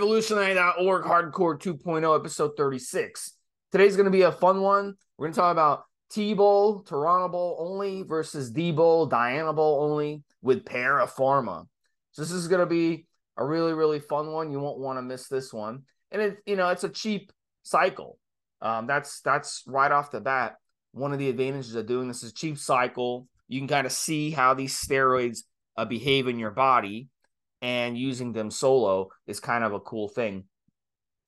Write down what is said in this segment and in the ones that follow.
Evolutionary.org Hardcore 2.0, episode 36. Today's going to be a fun one. We're going to talk about T Bowl, Toronto Bowl only versus D Bowl, Diana Bowl only with Parapharma. So this is going to be a really, really fun one. You won't want to miss this one. And it, you know, it's a cheap cycle. Um, that's that's right off the bat. One of the advantages of doing this is cheap cycle. You can kind of see how these steroids uh, behave in your body and using them solo is kind of a cool thing.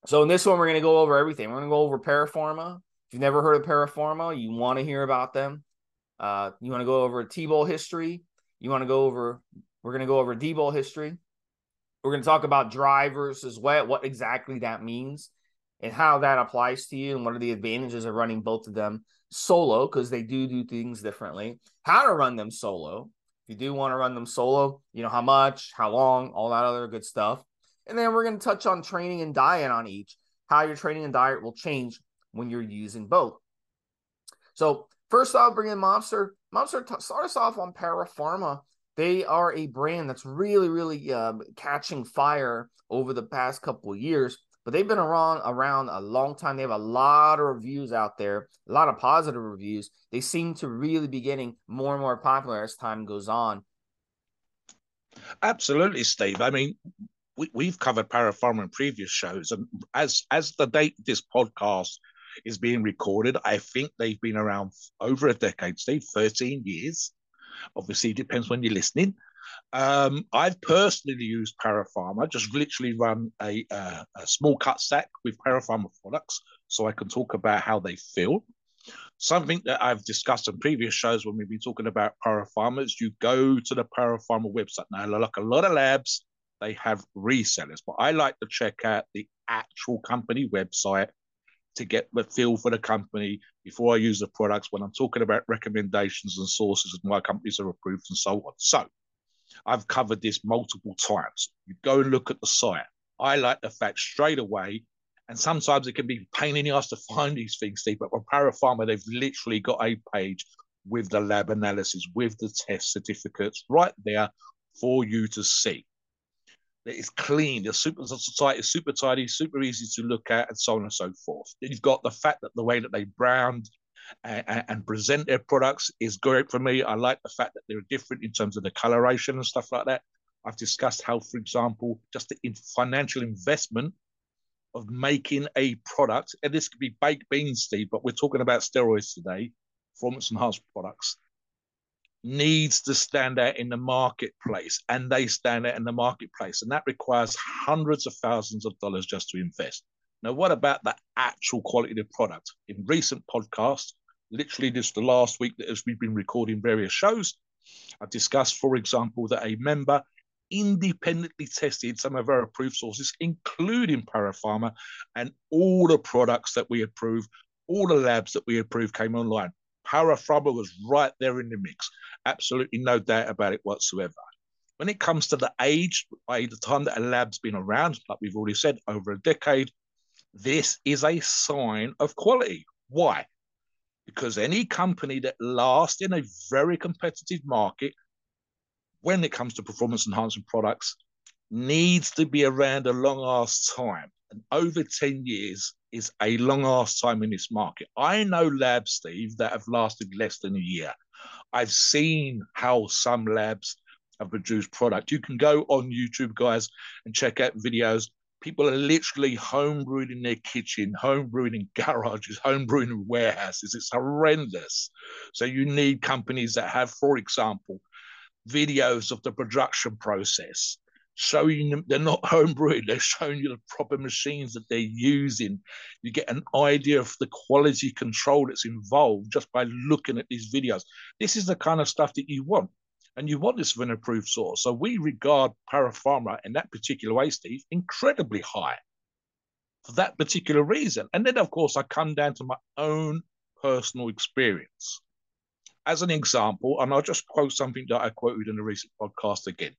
So in this one, we're going to go over everything. We're going to go over Parapharma. If you've never heard of Parapharma, you want to hear about them. Uh, you want to go over T-Bowl history. You want to go over. We're going to go over D-Bowl history. We're going to talk about dry versus wet, what exactly that means, and how that applies to you, and what are the advantages of running both of them solo because they do do things differently. How to run them solo, you do want to run them solo, you know how much, how long, all that other good stuff. And then we're going to touch on training and diet on each, how your training and diet will change when you're using both. So first I'll bring in Mobster. Mobster, t- start us off on Parapharma. They are a brand that's really, really uh, catching fire over the past couple years but they've been around around a long time. They have a lot of reviews out there, a lot of positive reviews. They seem to really be getting more and more popular as time goes on. Absolutely, Steve. I mean, we, we've covered Parapharma in previous shows, and as as the date this podcast is being recorded, I think they've been around over a decade, Steve, 13 years. Obviously, it depends when you're listening. Um, I've personally used Parapharma, I just literally run a, uh, a small cut stack with Parapharma products so I can talk about how they feel. Something that I've discussed in previous shows when we've been talking about Parapharma is you go to the Parapharma website. Now, like a lot of labs, they have resellers, but I like to check out the actual company website to get the feel for the company before I use the products when I'm talking about recommendations and sources and why companies are approved and so on. So I've covered this multiple times. You go and look at the site. I like the fact straight away, and sometimes it can be pain in the ass to find these things, Steve. But with Parapharma, they've literally got a page with the lab analysis, with the test certificates right there for you to see. It's clean. The super site is super tidy, super easy to look at, and so on and so forth. Then you've got the fact that the way that they brand and, and, present their products is great for me. I like the fact that they're different in terms of the coloration and stuff like that. I've discussed how, for example, just the financial investment of making a product, and this could be baked beans, Steve, but we're talking about steroids today, performance enhanced products, needs to stand out in the marketplace, and they stand out in the marketplace, and that requires hundreds of thousands of dollars just to invest. Now, what about the actual quality of the product? In recent podcasts, literally just the last week that as we've been recording various shows, I've discussed, for example, that a member independently tested some of our approved sources, including Parapharma, and all the products that we approved, all the labs that we approved came online. Parapharma was right there in the mix. Absolutely no doubt about it whatsoever. When it comes to the age, by the time that a lab's been around, like we've already said, over a decade, this is a sign of quality. Why? Because any company that lasts in a very competitive market when it comes to performance enhancing products needs to be around a long ass time. And over 10 years is a long ass time in this market. I know labs, Steve, that have lasted less than a year. I've seen how some labs have produced product. You can go on YouTube, guys, and check out videos people are literally homebrewing in their kitchen, homebrewing in garages, homebrewing in warehouses. It's horrendous. So you need companies that have, for example, videos of the production process, showing them they're not homebrewing, they're showing you the proper machines that they're using. You get an idea of the quality control that's involved just by looking at these videos. This is the kind of stuff that you want and you want this of an approved source. So we regard Parapharma in that particular way, Steve, incredibly high. for that particular reason. And then, of course, I come down to my own personal experience. As an example, and I'll just quote something that I quoted in a recent podcast again.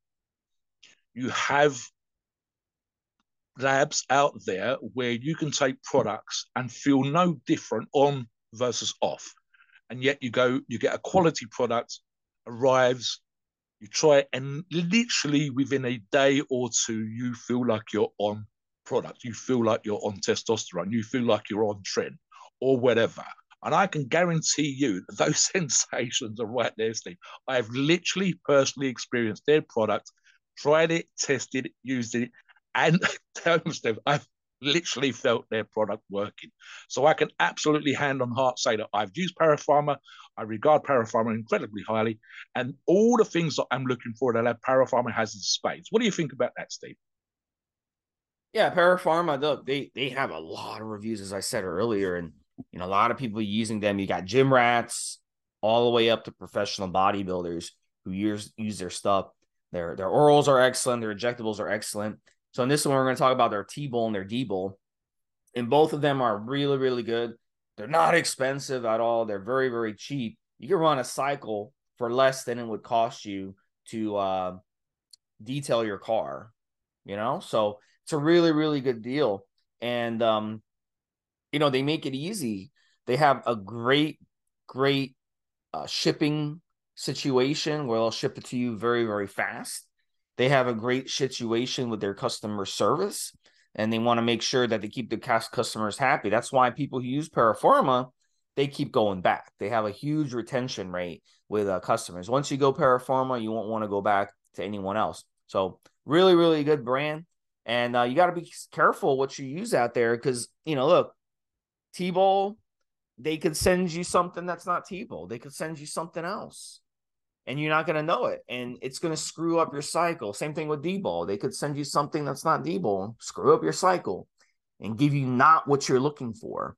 You have labs out there where you can take products and feel no different on versus off. And yet you go, you get a quality product, arrives, you try it, and literally within a day or two, you feel like you're on product. You feel like you're on testosterone. You feel like you're on trend or whatever. And I can guarantee you that those sensations are right there, Steve. I have literally personally experienced their product, tried it, tested it, used it, and tell you, Steve, I've literally felt their product working. So I can absolutely hand on heart say that I've used Parapharma. I regard Parapharma incredibly highly. And all the things that I'm looking for that Parapharma has in spades. What do you think about that, Steve? Yeah, Parapharma, they they have a lot of reviews, as I said earlier, and you know, a lot of people using them. You got gym rats all the way up to professional bodybuilders who use use their stuff. Their their orals are excellent, their injectables are excellent. So in this one, we're going to talk about their T-Bowl and their D-Bowl. And both of them are really, really good. They're not expensive at all. They're very, very cheap. You can run a cycle for less than it would cost you to uh, detail your car, you know? So it's a really, really good deal. And, um, you know, they make it easy. They have a great, great uh, shipping situation where they'll ship it to you very, very fast. They have a great situation with their customer service and they want to make sure that they keep the customers happy. That's why people who use Paraforma, they keep going back. They have a huge retention rate with uh, customers. Once you go Paraforma, you won't want to go back to anyone else. So really, really good brand. And uh, you got to be careful what you use out there because, you know, look, T-Bowl, they could send you something that's not T-Bowl. They could send you something else and you're not going to know it. And it's going to screw up your cycle. Same thing with D-ball. They could send you something that's not D-ball, screw up your cycle, and give you not what you're looking for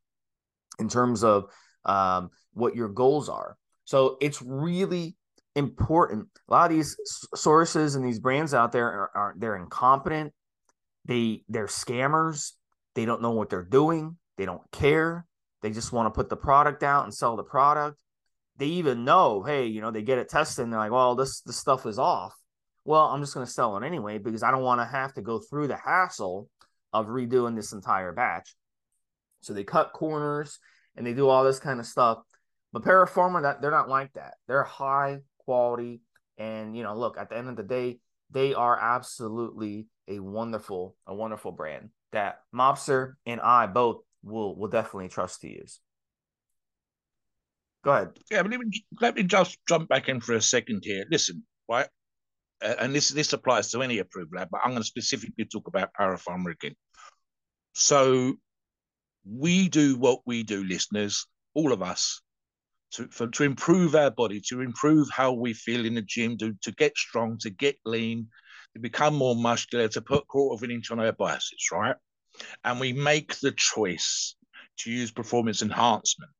in terms of um, what your goals are. So it's really important. A lot of these sources and these brands out there are, are they're incompetent. They they're scammers. They don't know what they're doing. They don't care. They just want to put the product out and sell the product they even know, hey, you know, they get it tested and they're like, well, this this stuff is off. Well, I'm just going to sell it anyway because I don't want to have to go through the hassle of redoing this entire batch. So they cut corners and they do all this kind of stuff. But Paraforma, that they're not like that. They're high quality, and you know, look, at the end of the day, they are absolutely a wonderful, a wonderful brand that Mobster and I both will will definitely trust to use. Go ahead. Yeah, but let me, let me just jump back in for a second here. Listen, right? Uh, and this this applies to any approval lab, but I'm going to specifically talk about parapharma again. So we do what we do, listeners, all of us, to for, to improve our body, to improve how we feel in the gym, to, to get strong, to get lean, to become more muscular, to put quarter of an inch on our biceps, right? And we make the choice to use performance enhancement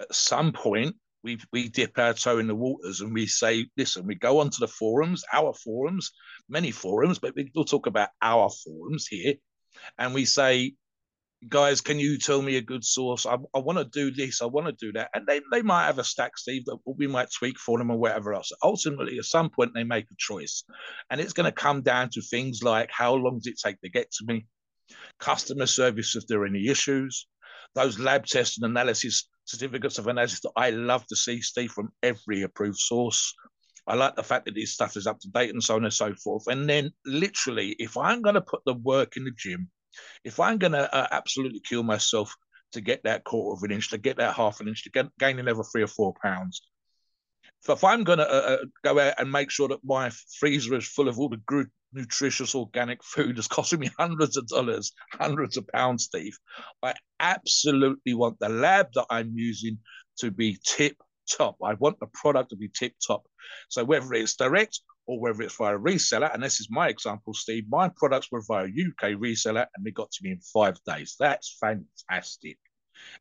at some point we we dip our toe in the waters and we say, listen, we go onto the forums, our forums, many forums, but we'll talk about our forums here, and we say, guys, can you tell me a good source? I, I want to do this, I want to do that, and they they might have a stack, Steve, that we might tweak for them or whatever else. Ultimately, at some point, they make a choice, and it's going to come down to things like how long does it take to get to me, customer service if there are any issues, those lab tests and analysis certificates of analysis that I love to see, Steve, from every approved source. I like the fact that this stuff is up to date and so on and so forth. And then, literally, if I'm going to put the work in the gym, if I'm going to uh, absolutely kill myself to get that quarter of an inch, to get that half an inch, to get, gain another three or four pounds, if I'm going to uh, uh, go out and make sure that my freezer is full of all the good, nutritious, organic food is costing me hundreds of dollars, hundreds of pounds, Steve, I absolutely want the lab that I'm using to be tip top. I want the product to be tip top. So whether it's direct or whether it's via a reseller, and this is my example, Steve, my products were via UK reseller and they got to me in five days. That's fantastic.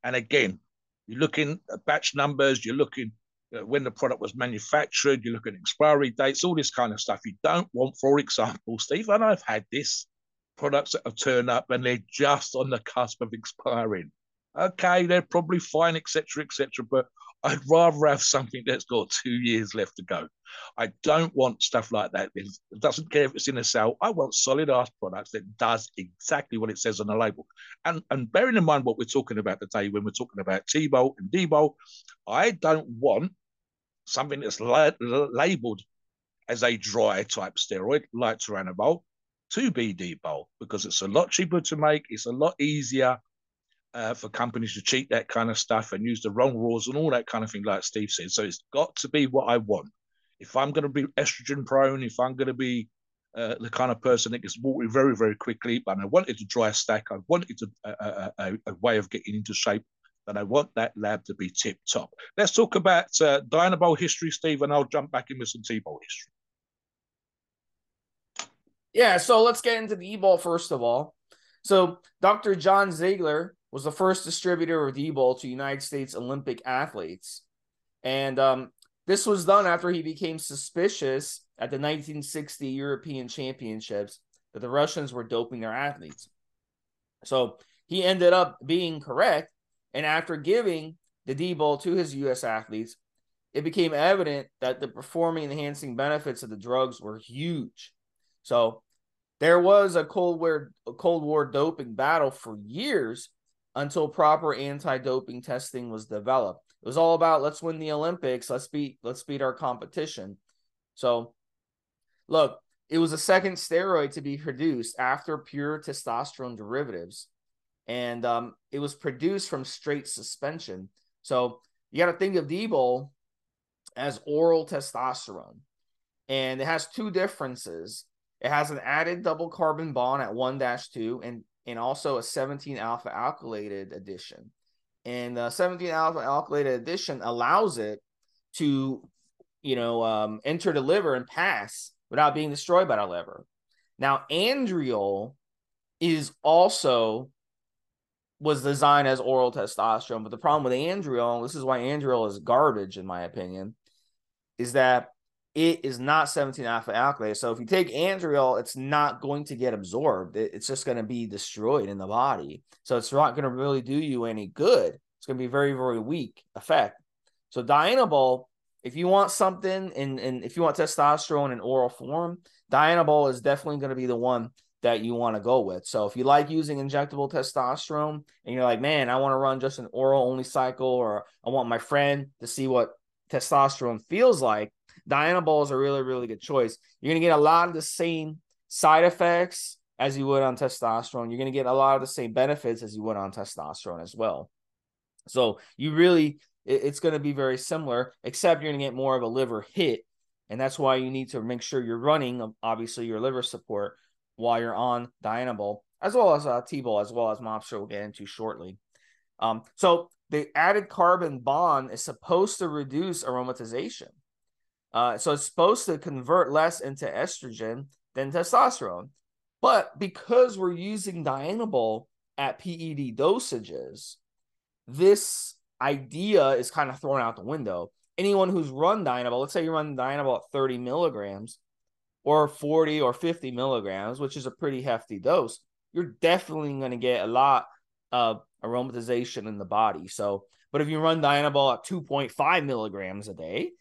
And again, you're looking at batch numbers, you're looking Uh, when the product was manufactured, you look at expiry dates, all this kind of stuff. You don't want, for example, Steve, and I've had this products that have turned up and they're just on the cusp of expiring. Okay, they're probably fine, etc., etc. but I'd rather have something that's got two years left to go. I don't want stuff like that. It doesn't care if it's in a sale. I want solid ass products that does exactly what it says on the label. And and bearing in mind what we're talking about today when we're talking about T-Bolt and D-Bolt, I don't want something that's la- labeled as a dry type steroid like Turinabol to be D-Bolt because it's a lot cheaper to make. It's a lot easier uh, for companies to cheat that kind of stuff and use the wrong rules and all that kind of thing, like Steve said. So it's got to be what I want. If I'm going to be estrogen prone, if I'm going to be uh, the kind of person that gets watery very, very quickly, but I wanted to dry stack, I wanted to, uh, a, a, way of getting into shape, then I want that lab to be tip top. Let's talk about uh, Dianabol history, Steve, and I'll jump back in with some T-Bol history. Yeah, so let's get into the E-ball first of all. So Dr. John Ziegler was the first distributor of D-bol to United States Olympic athletes. And um, this was done after he became suspicious at the 1960 European Championships that the Russians were doping their athletes. So he ended up being correct. And after giving the D-bol to his U.S. athletes, it became evident that the performing enhancing benefits of the drugs were huge. So there was a Cold War, a Cold War doping battle for years until proper anti-doping testing was developed. It was all about let's win the Olympics, let's beat let's beat our competition. So look, it was a second steroid to be produced after pure testosterone derivatives. And um, it was produced from straight suspension. So you got to think of D-bol as oral testosterone. And it has two differences. It has an added double carbon bond at 1 2 and and also a 17 alpha alkylated addition. And the 17 alpha alkylated addition allows it to, you know, um, enter the liver and pass without being destroyed by the liver. Now, andriol is also was designed as oral testosterone, but the problem with andriol, this is why andriol is garbage in my opinion, is that it is not 17 alpha alkylated. So if you take andriol, it's not going to get absorbed. It's just going to be destroyed in the body. So it's not going to really do you any good. It's going to be very, very weak effect. So Dianabol, if you want something and, and if you want testosterone in oral form, Dianabol is definitely going to be the one that you want to go with. So if you like using injectable testosterone and you're like, man, I want to run just an oral only cycle, or I want my friend to see what testosterone feels like, Dianabol is a really, really good choice. You're going to get a lot of the same side effects as you would on testosterone. You're going to get a lot of the same benefits as you would on testosterone as well. So you really, it's going to be very similar, except you're going to get more of a liver hit. And that's why you need to make sure you're running, obviously, your liver support while you're on Dianabol, as well as uh, T-bol, as well as Mobster will get into shortly. Um, so the added carbon bond is supposed to reduce aromatization. Uh, so it's supposed to convert less into estrogen than testosterone. But because we're using Dianabol at PED dosages, this idea is kind of thrown out the window. Anyone who's run Dianabol, let's say you run Dianabol at 30 milligrams or 40 or 50 milligrams, which is a pretty hefty dose, you're definitely going to get a lot of aromatization in the body. So, but if you run Dianabol at 2.5 milligrams a day,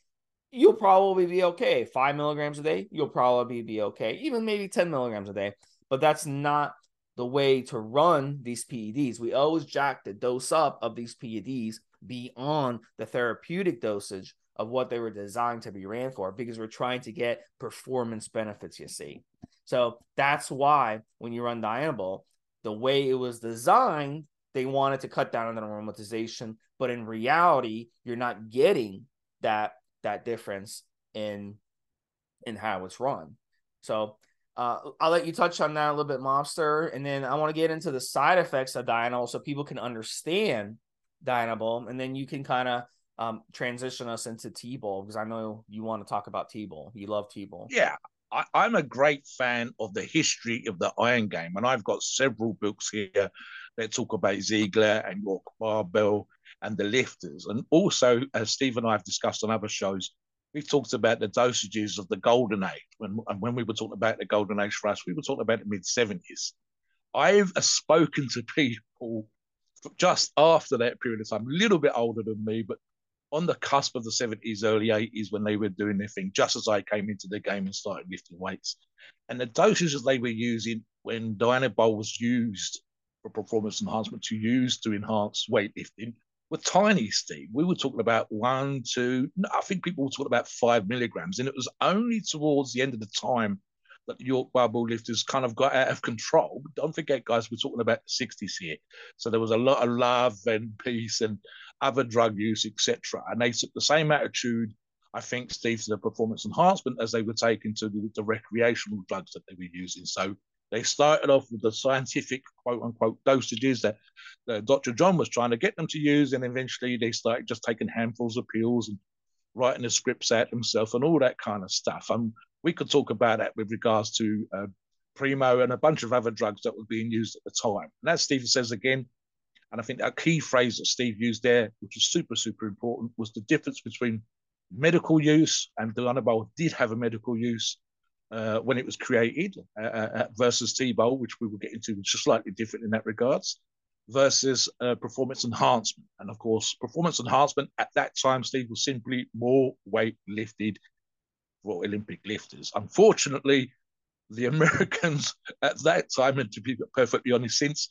you'll probably be okay. Five milligrams a day, you'll probably be okay. Even maybe 10 milligrams a day. But that's not the way to run these PEDs. We always jack the dose up of these PEDs beyond the therapeutic dosage of what they were designed to be ran for because we're trying to get performance benefits, you see. So that's why when you run Dianabol, the way it was designed, they wanted to cut down on the aromatization, but in reality, you're not getting that that difference in in how it's run. So uh, I'll let you touch on that a little bit, Mobster, and then I want to get into the side effects of Dianabol so people can understand Dianabol, and then you can kind of um, transition us into T-bol because I know you want to talk about T-bol. You love T-bol. Yeah, I, am a great fan of the history of the Iron Game, and I've got several books here that talk about Ziegler and York Barbell and the lifters. And also, as Steve and I have discussed on other shows, we've talked about the dosages of the golden age. When and when we were talking about the golden age for us, we were talking about the mid 70s. I've uh, spoken to people just after that period of time, a little bit older than me, but on the cusp of the 70s, early 80s, when they were doing their thing, just as I came into the game and started lifting weights. And the dosages they were using when Dianabol was used for performance enhancement to use to enhance weightlifting were tiny, Steve. We were talking about one, two, I think people were talking about five milligrams. And it was only towards the end of the time that the York barbell lifters kind of got out of control. But don't forget, guys, we're talking about the 60s here. So there was a lot of love and peace and other drug use, etc. And they took the same attitude, I think, Steve, to the performance enhancement as they were taking to the, the recreational drugs that they were using. So they started off with the scientific quote unquote dosages that, that Dr. John was trying to get them to use, and eventually they started just taking handfuls of pills and writing the scripts out themselves and all that kind of stuff. And we could talk about that with regards to uh, Primo and a bunch of other drugs that were being used at the time. And as Stephen says again, and I think that key phrase that Steve used there, which was super, super important, was the difference between medical use, and Dianabol did have a medical use uh, when it was created, uh, uh, uh versus T-Bol, which we will get into, which is slightly different in that regards, versus uh, performance enhancement. And of course, performance enhancement at that time, Steve, was simply more weight lifted for Olympic lifters. Unfortunately, the Americans at that time, and to be perfectly honest, since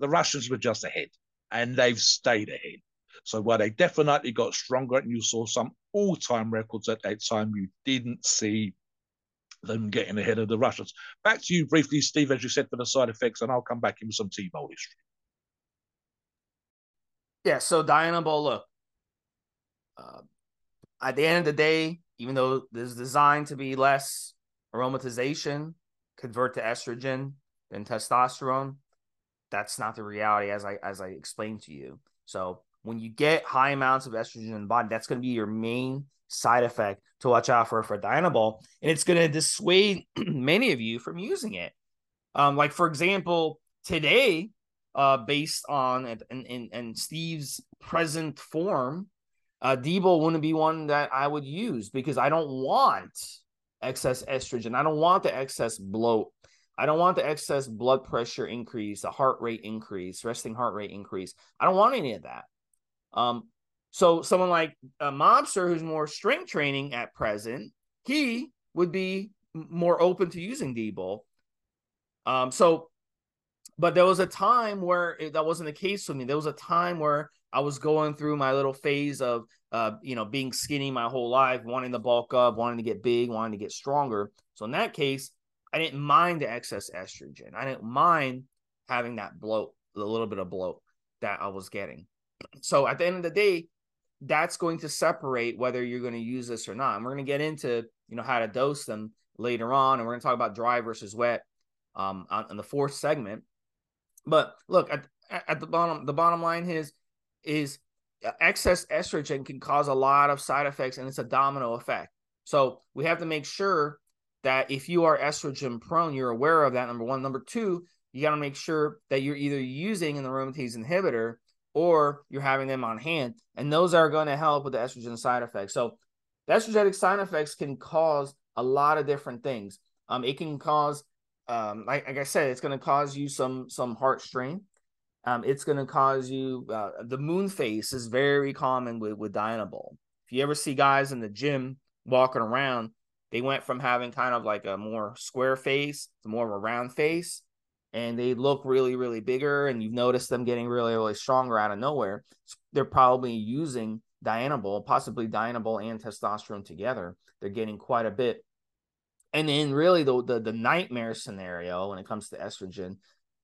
the Russians were just ahead and they've stayed ahead. So while they definitely got stronger and you saw some all-time records at that time, you didn't see them getting ahead of the Russians. Back to you briefly, Steve, as you said, for the side effects, and I'll come back in with some T-Bol history. Yeah, so Dianabol, look, uh, at the end of the day, even though this is designed to be less aromatization, convert to estrogen than testosterone, that's not the reality as I as I explained to you. So when you get high amounts of estrogen in the body, that's going to be your main side effect to watch out for for Dianabol, and it's going to dissuade many of you from using it. Um, like for example, today, uh, based on and and, and Steve's present form, uh, Debo wouldn't be one that I would use because I don't want excess estrogen. I don't want the excess bloat. I don't want the excess blood pressure increase, the heart rate increase, resting heart rate increase. I don't want any of that. Um, so someone like a mobster who's more strength training at present, he would be more open to using Debo. Um, so, but there was a time where it, that wasn't the case for me. There was a time where I was going through my little phase of, uh, you know, being skinny my whole life, wanting to bulk up, wanting to get big, wanting to get stronger. So in that case, I didn't mind the excess estrogen. I didn't mind having that bloat, a little bit of bloat that I was getting. So at the end of the day, that's going to separate whether you're going to use this or not. And we're going to get into, you know, how to dose them later on. And we're going to talk about dry versus wet um, on, on the fourth segment. But look, at, at the bottom, the bottom line is, is uh, excess estrogen can cause a lot of side effects and it's a domino effect. So we have to make sure that if you are estrogen prone, you're aware of that. Number one. Number two, you got to make sure that you're either using an aromatase inhibitor or you're having them on hand. And those are going to help with the estrogen side effects. So the estrogenic side effects can cause a lot of different things. Um, it can cause, um, like, like I said, it's going to cause you some some heart strain. Um, it's going to cause you uh, the moon face is very common with with Dianabol. If you ever see guys in the gym walking around they went from having kind of like a more square face to more of a round face, and they look really, really bigger. And you've noticed them getting really, really stronger out of nowhere. They're probably using Dianabol, possibly Dianabol and testosterone together. They're getting quite a bit. And then, really, the the, the nightmare scenario when it comes to estrogen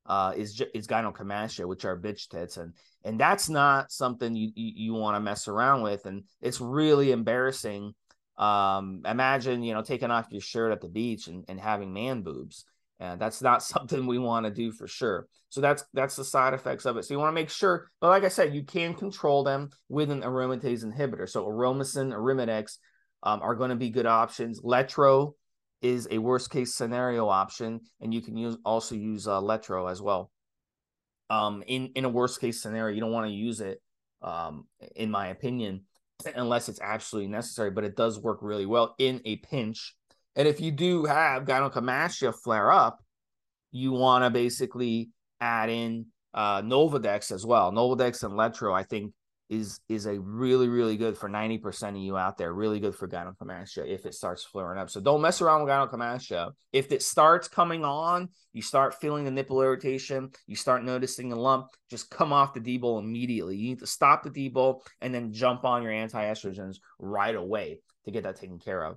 uh, is is gynecomastia, which are bitch tits, and and that's not something you you, you want to mess around with, and it's really embarrassing um, imagine, you know, taking off your shirt at the beach and, and having man boobs. And that's not something we want to do for sure. So that's that's the side effects of it. So you want to make sure, but like I said, you can control them with an aromatase inhibitor. So Aromasin, Arimidex um, are going to be good options. Letro is a worst case scenario option, and you can use also use uh, Letro as well. Um, in in a worst case scenario, you don't want to use it, um, in my opinion unless it's absolutely necessary, but it does work really well in a pinch. And if you do have gynecomastia flare up, you want to basically add in uh, Nolvadex as well. Novadex and Letro, I think, is is a really really good for 90% of you out there really good for gynecomastia if it starts flaring up. So don't mess around with gynecomastia if it starts coming on you start feeling the nipple irritation you start noticing a lump just come off the debol immediately. You need to stop the debol and then jump on your anti-estrogens right away to get that taken care of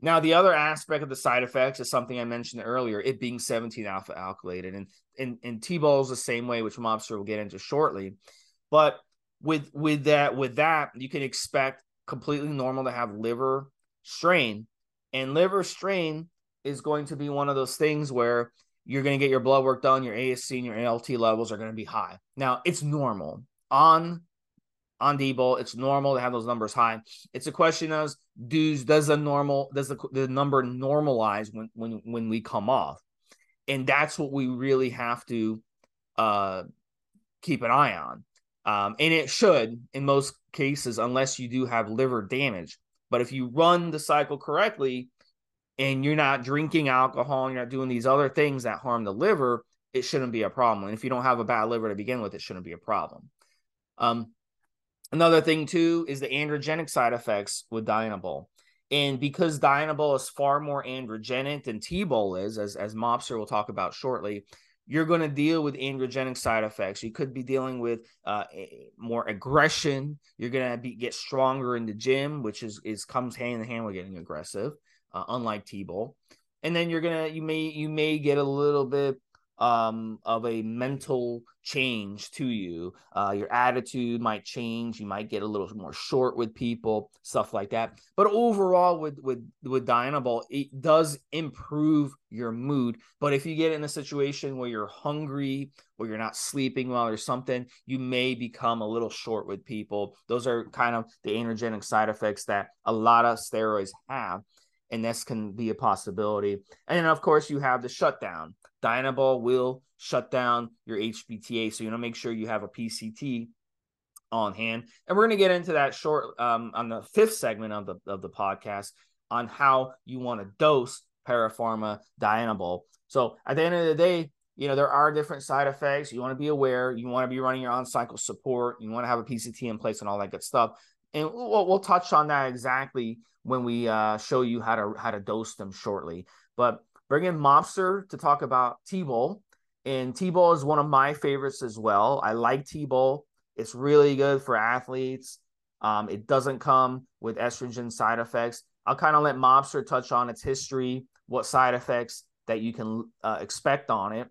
now, the other aspect of the side effects is something I mentioned earlier, it being 17 alpha alkylated. And and, and T-ball is the same way, which Mobster will get into shortly. But with with that with that you can expect completely normal to have liver strain and liver strain is going to be one of those things where you're going to get your blood work done your asc and your alt levels are going to be high now it's normal on on Debol, it's normal to have those numbers high. It's a question of does does the normal does the, the number normalize when when when we come off, and that's what we really have to uh keep an eye on. Um, and it should in most cases, unless you do have liver damage. But if you run the cycle correctly and you're not drinking alcohol and you're not doing these other things that harm the liver, it shouldn't be a problem. And if you don't have a bad liver to begin with, it shouldn't be a problem. Um, another thing too is the androgenic side effects with Dianabol. And because Dianabol is far more androgenic than T-bol is, as as Mobster will talk about shortly, you're going to deal with androgenic side effects. You could be dealing with uh, more aggression. You're going to be get stronger in the gym, which is is comes hand in hand with getting aggressive, uh, unlike T-bol. And then you're gonna you may you may get a little bit um, of a mental change to you. Uh, your attitude might change. You might get a little more short with people, stuff like that. But overall, with with with Dianabol, it does improve your mood. But if you get in a situation where you're hungry or you're not sleeping well or something, you may become a little short with people. Those are kind of the androgenic side effects that a lot of steroids have and this can be a possibility. And then, of course, you have the shutdown. Dianabol will shut down your HPTA, so you want to make sure you have a PCT on hand. And we're going to get into that short um, on the fifth segment of the of the podcast on how you want to dose parapharma Dianabol. So at the end of the day, you know there are different side effects. You want to be aware. You want to be running your on cycle support. You want to have a PCT in place and all that good stuff. And we'll, we'll touch on that exactly when we uh, show you how to how to dose them shortly. But bring in Mobster to talk about T-bol. And T-bol is one of my favorites as well. I like T-bol. It's really good for athletes. Um, it doesn't come with estrogen side effects. I'll kind of let Mobster touch on its history, what side effects that you can uh, expect on it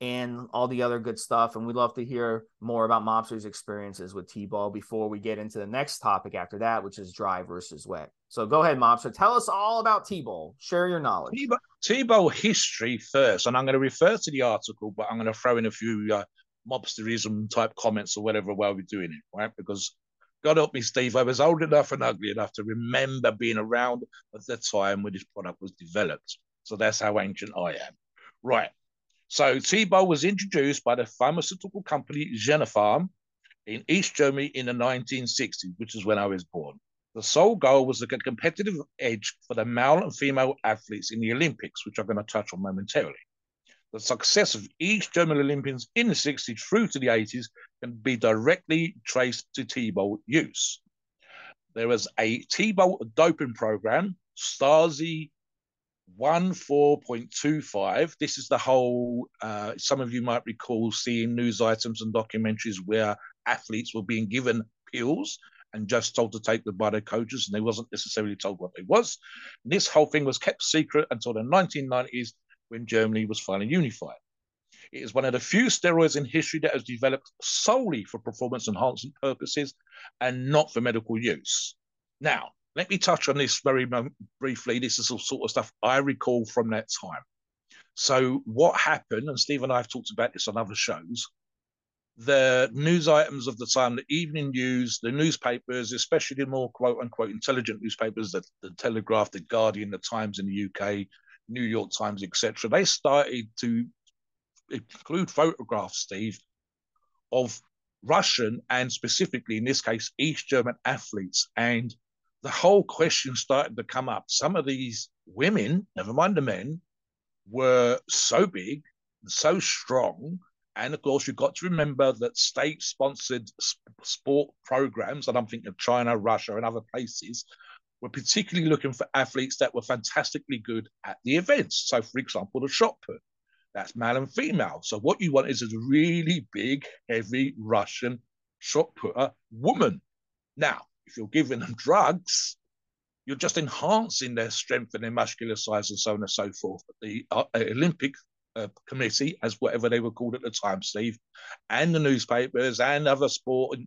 and all the other good stuff. And we'd love to hear more about Mobster's experiences with T ball before we get into the next topic after that, which is dry versus wet. So go ahead, Mobster. Tell us all about T ball. Share your knowledge. T ball history first, and I'm going to refer to the article, but I'm going to throw in a few uh, mobsterism type comments or whatever while we're doing it, right? Because God help me, Steve, I was old enough and ugly enough to remember being around at the time when this product was developed. So that's how ancient I am. Right. So T-bol was introduced by the pharmaceutical company Genopharm in East Germany in the 1960s, which is when I was born. The sole goal was to get a competitive edge for the male and female athletes in the Olympics, which I'm going to touch on momentarily. The success of East German Olympians in the 60s through to the 80s can be directly traced to T-bol use. There was a T-bol doping program, Stasi 14.25. This is the whole, uh, some of you might recall seeing news items and documentaries where athletes were being given pills and just told to take them by their coaches, and they wasn't necessarily told what they was. And this whole thing was kept secret until the 1990s when Germany was finally unified. It is one of the few steroids in history that has developed solely for performance enhancement purposes and not for medical use. Now, let me touch on this very briefly. This is the sort of stuff I recall from that time. So, what happened, and Steve and I have talked about this on other shows, the news items of the time, the evening news, the newspapers, especially the more quote unquote intelligent newspapers, the, the Telegraph, the Guardian, the Times in the UK, New York Times, etc., they started to include photographs, Steve, of Russian and specifically in this case East German athletes and the whole question started to come up. Some of these women, never mind the men, were so big, so strong, And of course, you've got to remember that state sponsored sport programs, and I'm thinking of China, Russia, and other places, were particularly looking for athletes that were fantastically good at the events. So, for example, the shot put, that's male and female. So, what you want is a really big, heavy Russian shot putter woman. Now, if you're giving them drugs, you're just enhancing their strength and their muscular size and so on and so forth. The uh, Olympic uh, committee, as whatever they were called at the time, Steve, and the newspapers and other sport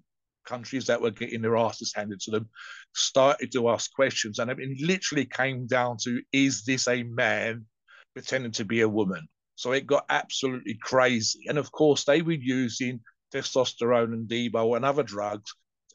countries that were getting their asses handed to them started to ask questions. And it literally came down to is this a man pretending to be a woman? So it got absolutely crazy. And of course, they were using testosterone and Debo and other drugs,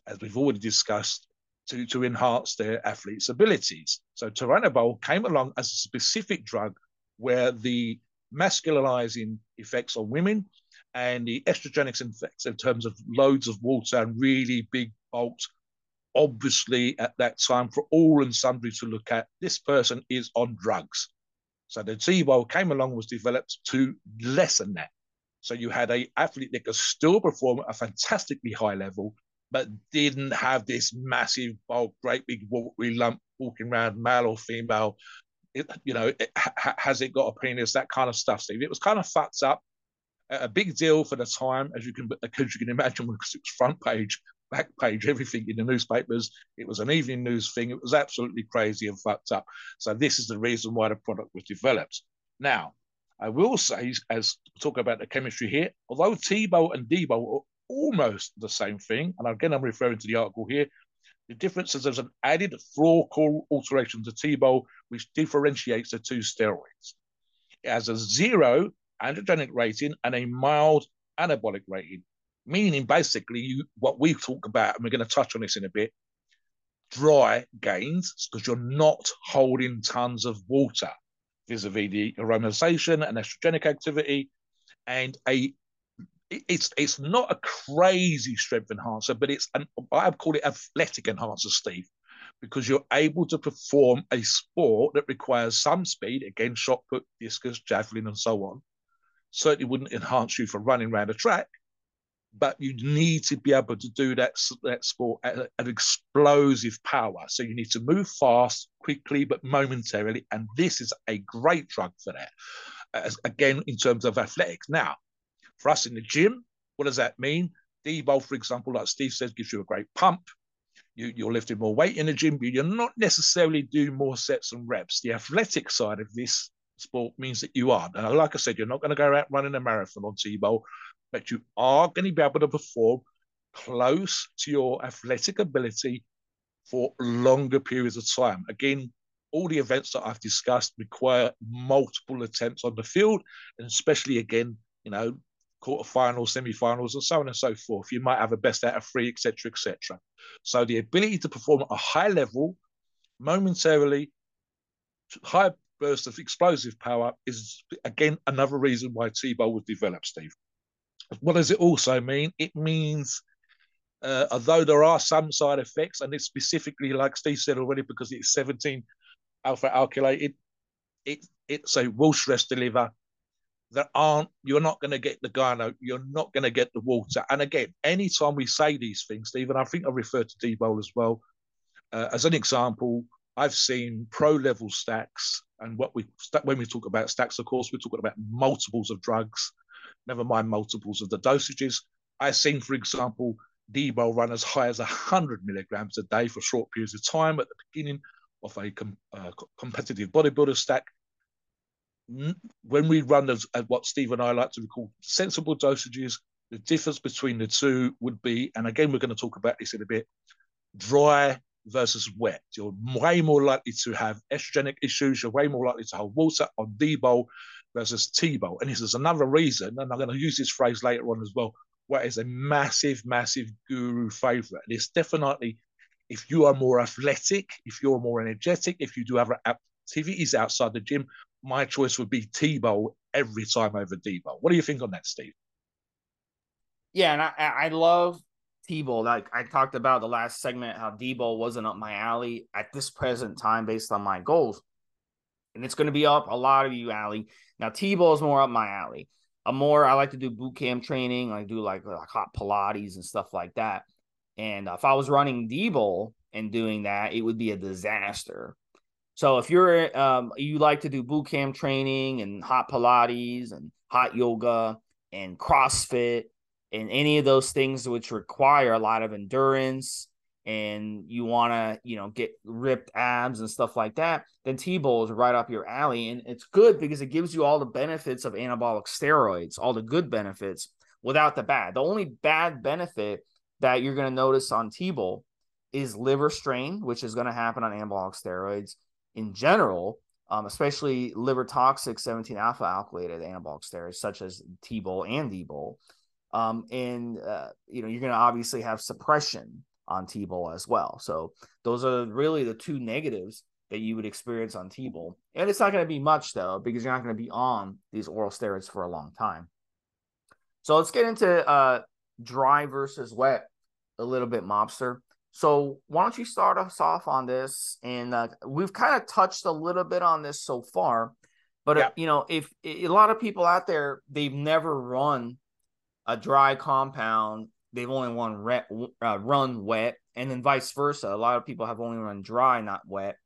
as we've already discussed, to, to enhance their athletes' abilities. So Turinabol came along as a specific drug where the masculinizing effects on women and the estrogenic effects in terms of loads of water and really big bulks. Obviously, at that time, for all and sundry to look at, this person is on drugs. So the T-Bowl came along was developed to lessen that. So you had a athlete that could still perform at a fantastically high level, but didn't have this massive bulk, great big watery lump walking around, male or female. It, you know, it, ha, has it got a penis? That kind of stuff, Steve. It was kind of fucked up a big deal for the time, as you can as you can imagine, because it was front page, back page, everything in the newspapers. It was an evening news thing. It was absolutely crazy and fucked up. So this is the reason why the product was developed. Now, I will say, as talk about the chemistry here, although Tebow and Debo almost the same thing, and again I'm referring to the article here. The difference is there's an added fluorochol alteration to T-bol, which differentiates the two steroids. It has a zero androgenic rating and a mild anabolic rating, meaning basically you what we talk about, and we're going to touch on this in a bit, dry gains because you're not holding tons of water vis-a-vis the aromatization and estrogenic activity, and a it's it's not a crazy strength enhancer, but it's an I call it athletic enhancer, Steve, because you're able to perform a sport that requires some speed, again, shot put, discus, javelin, and so on, certainly wouldn't enhance you for running around a track, but you need to be able to do that, that sport at an explosive power. So you need to move fast, quickly, but momentarily. And this is a great drug for that. As, again, in terms of athletics. Now, for us in the gym, what does that mean? Debo, for example, like Steve says, gives you a great pump. You, you're lifting more weight in the gym, but you're not necessarily doing more sets and reps. The athletic side of this sport means that you are. Now, like I said, you're not going to go out running a marathon on T-Bowl, but you are going to be able to perform close to your athletic ability for longer periods of time. Again, all the events that I've discussed require multiple attempts on the field, and especially again, you know, quarterfinals, semi-finals, and so on and so forth. You might have a best out of three, etc., etc. So the ability to perform at a high level, momentarily, high burst of explosive power is again another reason why T-Bowl was developed, Steve. What does it also mean? It means uh, although there are some side effects, and it's specifically like Steve said already, because it's 17 alpha alkylated, it it's a will stress deliver. There aren't you're not going to get the gyno, you're not going to get the water. And again, anytime we say these things, Stephen, I think I referred to D-Bowl as well. Uh, as an example, I've seen pro level stacks, and what we when we talk about stacks, of course, we're talking about multiples of drugs, never mind multiples of the dosages. I've seen, for example, Debo run as high as 100 milligrams a day for short periods of time at the beginning of a com- uh, competitive bodybuilder stack. When we run as, at what Steve and I like to call sensible dosages, the difference between the two would be, and again, we're going to talk about this in a bit, dry versus wet. You're way more likely to have estrogenic issues. You're way more likely to have water on D-bowl versus T-bowl. And this is another reason, and I'm going to use this phrase later on as well, where it's a massive, massive guru favorite. And it's definitely, if you are more athletic, if you're more energetic, if you do have activities outside the gym, my choice would be T-bowl every time over D-bowl. What do you think on that, Steve? Yeah, and I, I love T-Bowl, like I talked about the last segment, how D-Bowl wasn't up my alley at this present time based on my goals. And it's going to be up a lot of you alley. Now, T-Bowl is more up my alley. I'm more I like to do boot camp training. I do like, like hot Pilates and stuff like that. And if I was running D-Bowl and doing that, it would be a disaster. So if you're um, you like to do boot camp training and hot Pilates and hot yoga and CrossFit and any of those things which require a lot of endurance and you want to you know get ripped abs and stuff like that then t-bowl is right up your alley. And it's good because it gives you all the benefits of anabolic steroids all the good benefits without the bad. The only bad benefit that you're going to notice on t-bowl is liver strain which is going to happen on anabolic steroids in general um, especially liver toxic 17 alpha alkylated anabolic steroids such as T-bol and D-bol. um, and uh, you know you're going to obviously have suppression on T-bol as well. So those are really the two negatives that you would experience on T-bol. And it's not going to be much though, because you're not going to be on these oral steroids for a long time. So let's get into uh, dry versus wet a little bit, mobster. So why don't you start us off on this? And uh, we've kind of touched a little bit on this so far, but uh, yeah. you know, if a lot of people out there they've never run a dry compound they've only run uh, run wet, and then vice versa. A lot of people have only run dry, not wet.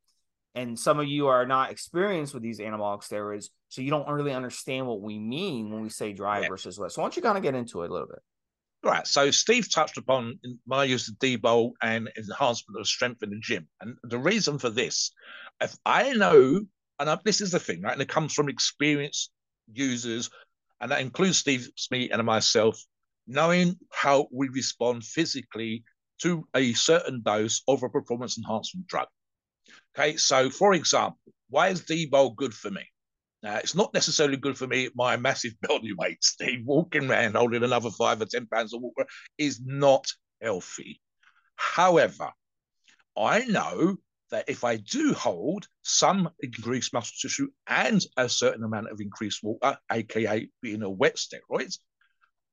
And some of you are not experienced with these anabolic steroids, so you don't really understand what we mean when we say dry yeah. versus wet. So why don't you kind of get into it a little bit? Right. So Steve touched upon my use of D-Bowl and enhancement of strength in the gym. And the reason for this, if I know, and I, this is the thing, right? And it comes from experienced users, and that includes Steve Smith and myself, knowing how we respond physically to a certain dose of a performance enhancement drug. Okay, so for example, why is D-Bowl good for me? Now, it's not necessarily good for me my massive body weight. Steve walking around holding another five or 10 pounds of water is not healthy. However, I know that if I do hold some increased muscle tissue and a certain amount of increased water, aka being a wet steroids,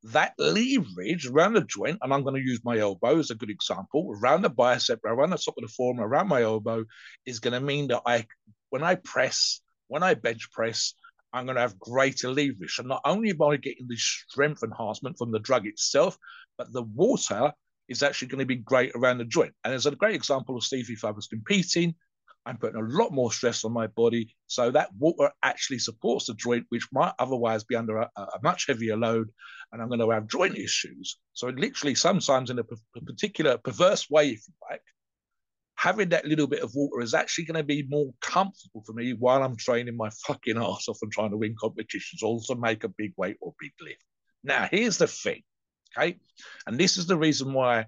that leverage around the joint, and I'm going to use my elbow as a good example, around the bicep, around the top of the forearm, around my elbow, is going to mean that I, when I press, when I bench press, I'm going to have greater leverage. And not only am I getting the strength enhancement from the drug itself, but the water is actually going to be great around the joint. And there's a great example of Steve if I was competing I'm putting a lot more stress on my body. So that water actually supports the joint, which might otherwise be under a, a much heavier load. And I'm going to have joint issues. So literally, sometimes in a, p- particular perverse way, if you like, having that little bit of water is actually going to be more comfortable for me while I'm training my fucking ass off and trying to win competitions, also make a big weight or big lift. Now, here's the thing, okay? And this is the reason why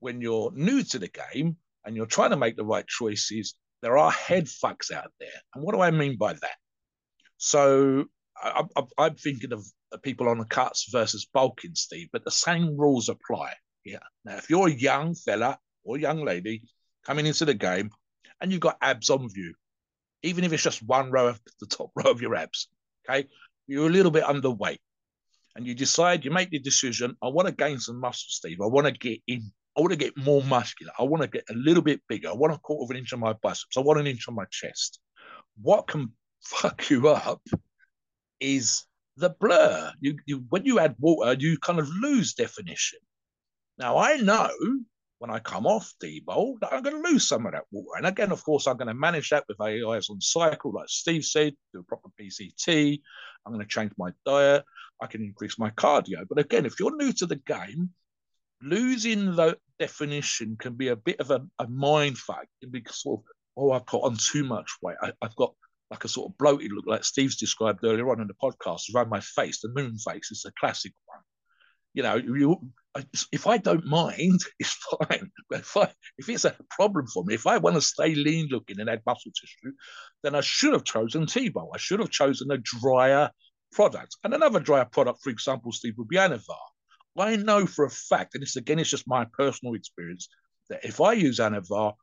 when you're new to the game and you're trying to make the right choices, there are head fucks out there. And what do I mean by that? So I, am thinking of people on the cuts versus bulking, Steve, but the same rules apply. Yeah. Now, if you're a young fella or young lady coming into the game and you've got abs on view, even if it's just one row of the top row of your abs, okay, you're a little bit underweight, and you decide, you make the decision, I want to gain some muscle, Steve. I want to get in I want to get more muscular. I want to get a little bit bigger. I want a quarter of an inch on my biceps. I want an inch on my chest. What can fuck you up is the blur. You, you when you add water, you kind of lose definition. Now I know when I come off that I'm going to lose some of that water. And again, of course, I'm going to manage that with AIs on cycle, like Steve said, do a proper PCT. I'm going to change my diet. I can increase my cardio. But again, if you're new to the game, losing the definition can be a bit of a, a mind fuck. It can be sort of, oh, I've put on too much weight. I, have got like a sort of bloated look, like Steve's described earlier on in the podcast, around my face. The moon face is a classic. You know, you, if I don't mind, it's fine. But if, I, if it's a problem for me, if I want to stay lean looking and add muscle tissue, then I should have chosen T-Bowl. I should have chosen a drier product. And another drier product, for example, Steve, would be Anavar. I know for a fact, and this again is just my personal experience, that if I use Anavar,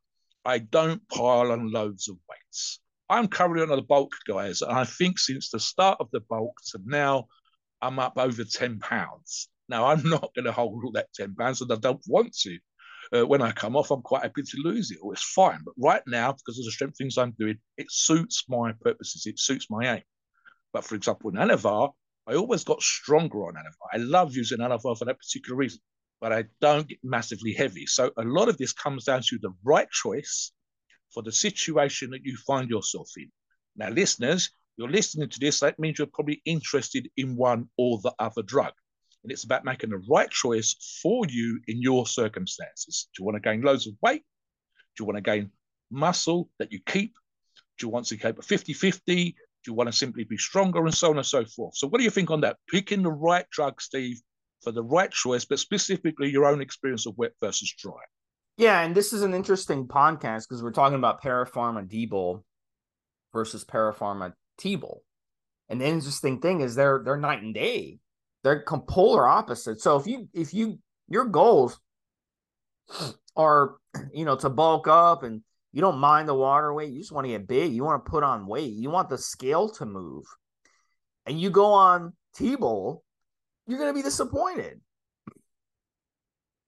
I don't pile on loads of weights. I'm currently on the bulk, guys, and I think since the start of the bulk to now, I'm up over 10 pounds. Now, I'm not going to hold all that 10 pounds, and I don't want to. Uh, when I come off, I'm quite happy to lose it, or it's fine. But right now, because of the strength things I'm doing, it suits my purposes, it suits my aim. But for example, in Anavar, I always got stronger on Anavar. I love using Anavar for that particular reason, but I don't get massively heavy. So a lot of this comes down to the right choice for the situation that you find yourself in. Now, listeners, you're listening to this, that means you're probably interested in one or the other drug. And it's about making the right choice for you in your circumstances. Do you want to gain loads of weight? Do you want to gain muscle that you keep? Do you want to keep a 50 50? Do you want to simply be stronger and so on and so forth? So, what do you think on that? Picking the right drug, Steve, for the right choice, but specifically your own experience of wet versus dry. Yeah, and this is an interesting podcast because we're talking about Parapharma D-Bol versus Parapharma T-Bol. And the interesting thing is they're they're night and day. They're polar opposite. So if you if you your goals are you know to bulk up and you don't mind the water weight. You just want to get big. You want to put on weight. You want the scale to move. And you go on T-Bol, you're going to be disappointed.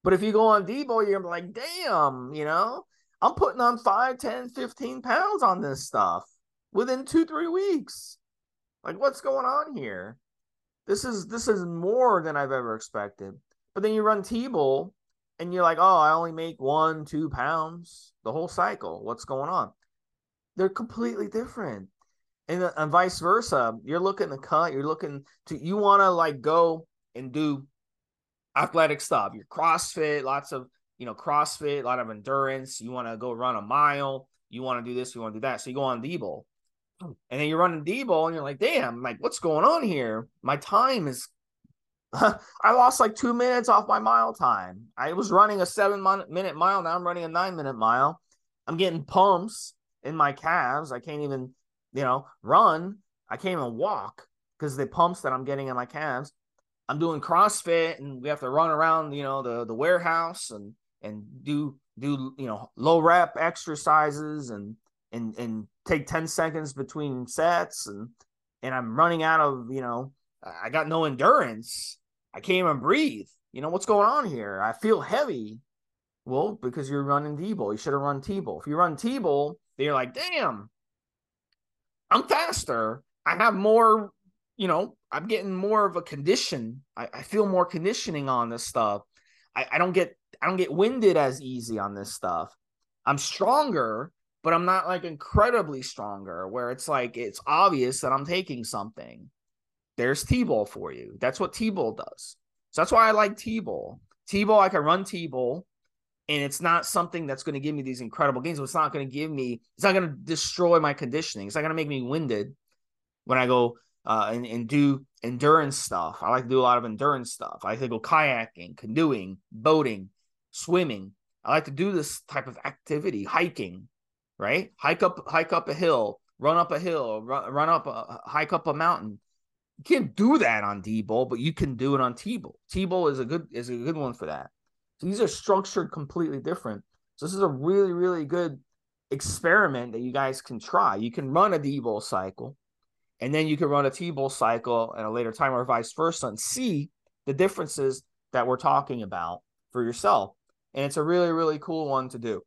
But if you go on D-Bol, you're gonna be like, damn, you know, I'm putting on 5, 10, 15 pounds on this stuff within two, three weeks. Like, what's going on here? This is this is more than I've ever expected. But then you run T-Bol and you're like, oh, I only make one, two pounds the whole cycle. What's going on? They're completely different. And, uh, and vice versa. You're looking to cut, you're looking to, you want to like go and do athletic stuff. You're CrossFit, lots of, you know, CrossFit, a lot of endurance. You want to go run a mile. You want to do this, you want to do that. So you go on D-Bol. And then you're running D-Bol and you're like, damn, like, what's going on here? My time is I lost like two minutes off my mile time. I was running a seven minute mile. Now I'm running a nine minute mile. I'm getting pumps in my calves. I can't even, you know, run. I can't even walk because the pumps that I'm getting in my calves. I'm doing CrossFit and we have to run around, you know, the the warehouse and and do do you know low rep exercises and and and take 10 seconds between sets and and I'm running out of, you know, I got no endurance. I can't even breathe. You know, what's going on here? I feel heavy. Well, because you're running D-Bol. You should have run T-Bol. If you run T-Bol, then you're like, damn, I'm faster. I have more, you know, I'm getting more of a condition. I, I feel more conditioning on this stuff. I, I don't get I don't get winded as easy on this stuff. I'm stronger, but I'm not like incredibly stronger where it's like it's obvious that I'm taking something there's T-Bol for you. That's what T-Bol does. So that's why I like T-Bol. T-Bol, I can run T-Bol, and it's not something that's going to give me these incredible gains. It's not going to give me, it's not going to destroy my conditioning. It's not going to make me winded when I go uh, and, and do endurance stuff. I like to do a lot of endurance stuff. I like to go kayaking, canoeing, boating, swimming. I like to do this type of activity, hiking, right? Hike up, hike up a hill, run up a hill, run, run up, a, hike up a mountain you can't do that on D-Bol, but you can do it on T-Bol. T-Bol is a good is a good one for that. So these are structured completely different. So this is a really really good experiment that you guys can try. You can run a D-Bol cycle, and then you can run a T-Bol cycle at a later time, or vice versa, and see the differences that we're talking about for yourself. And it's a really really cool one to do.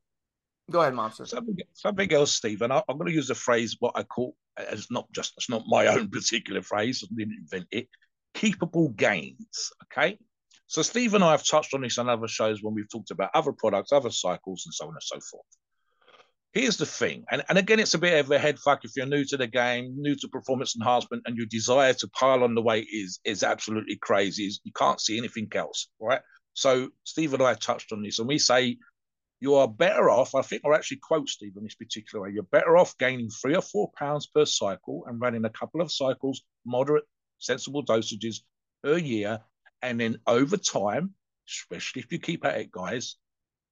Go ahead, Monster. Something, something else, Stephen. I, am going to use a phrase what I call it's not just it's not my own particular phrase. I didn't invent it. Keepable gains. Okay. So Steve and I have touched on this on other shows when we've talked about other products, other cycles, and so on and so forth. Here's the thing, and, and again, it's a bit of a head fuck if you're new to the game, new to performance enhancement, and your desire to pile on the weight is is absolutely crazy. You can't see anything else, right? So Steve and I touched on this, and we say you are better off. I think I'll actually quote Steve in this particular way. You're better off gaining three or four pounds per cycle and running a couple of cycles, moderate, sensible dosages per year. And then over time, especially if you keep at it, guys,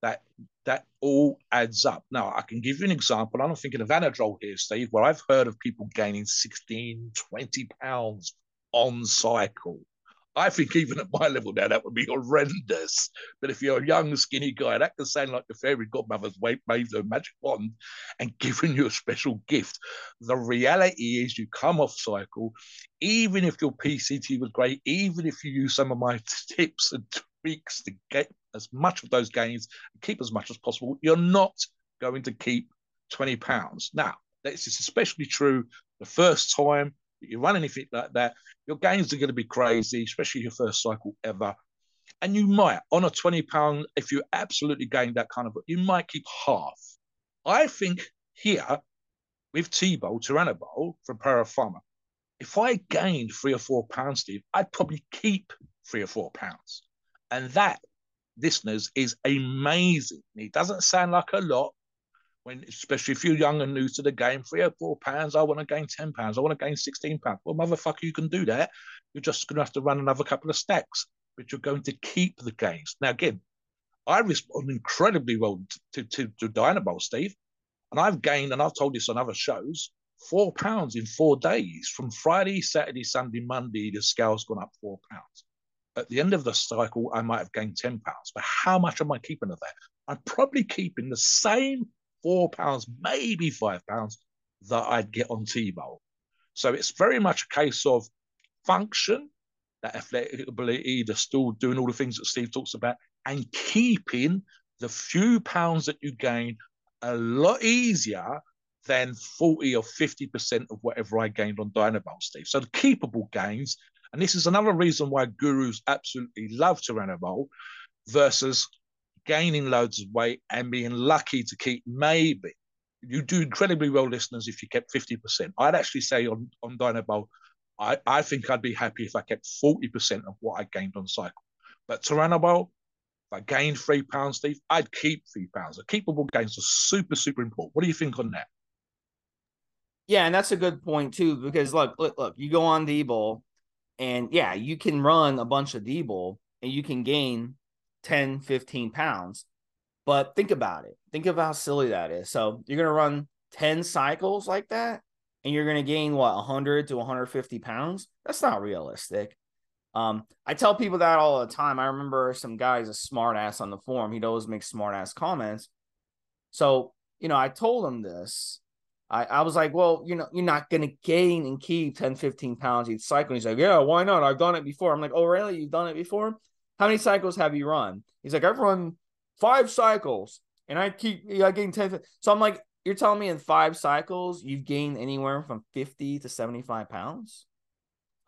that that all adds up. Now, I can give you an example. I'm thinking of Anadrol here, Steve, where I've heard of people gaining 16, 20 pounds on cycle. I think even at my level now, that would be horrendous. But if you're a young, skinny guy, that can sound like the fairy godmother's waved a magic wand and given you a special gift. The reality is, you come off cycle, even if your PCT was great, even if you use some of my tips and tweaks to get as much of those gains and keep as much as possible, you're not going to keep 20 pounds. Now, this is especially true the first time you run anything like that, your gains are going to be crazy, especially your first cycle ever. And you might, on a 20 pound, if you absolutely gain that kind of, you might keep half. I think here with T-Bol, Turinabol from Parafarma, if I gained three or four pounds, Steve, I'd probably keep three or four pounds. And that, listeners, is amazing. It doesn't sound like a lot, when especially if you're young and new to the game, three or four pounds, I want to gain 10 pounds, I want to gain 16 pounds. Well, motherfucker, you can do that. You're just going to have to run another couple of stacks, but you're going to keep the gains. Now, again, I respond incredibly well to, to, to Dianabol, Steve. And I've gained, and I've told this on other shows, four pounds in four days. From Friday, Saturday, Sunday, Monday, the scale's gone up four pounds. At the end of the cycle, I might have gained 10 pounds. But how much am I keeping of that? I'm probably keeping the same four pounds, maybe five pounds that I'd get on T-Bol. So it's very much a case of function, that athletic ability, the still doing all the things that Steve talks about, and keeping the few pounds that you gain a lot easier than 40 or 50% of whatever I gained on Dynabol, Steve. So the keepable gains, and this is another reason why gurus absolutely love Turinabol versus gaining loads of weight and being lucky to keep maybe. You do incredibly well, listeners, if you kept 50%. I'd actually say on, on Dynabol, I, I think I'd be happy if I kept 40% of what I gained on cycle. But Turinabol, if I gained three pounds, Steve, I'd keep three pounds. The keepable gains are super, super important. What do you think on that? Yeah, and that's a good point too, because look, look, look, you go on Diebol, and yeah, you can run a bunch of Diebol and you can gain 10, 15 pounds. But think about it. Think of how silly that is. So you're going to run 10 cycles like that, and you're going to gain what 100 to 150 pounds. That's not realistic. Um, I tell people that all the time. I remember some guy's a smartass on the forum. He'd always make smartass comments. So, you know, I told him this. I, I was like, well, you know, you're not going to gain and keep 10, 15 pounds each cycle. And he's like, yeah, why not? I've done it before. I'm like, oh, really? You've done it before? How many cycles have you run? He's like, I've run five cycles and I keep, I gain 10. So I'm like, you're telling me in five cycles, you've gained anywhere from 50 to 75 pounds?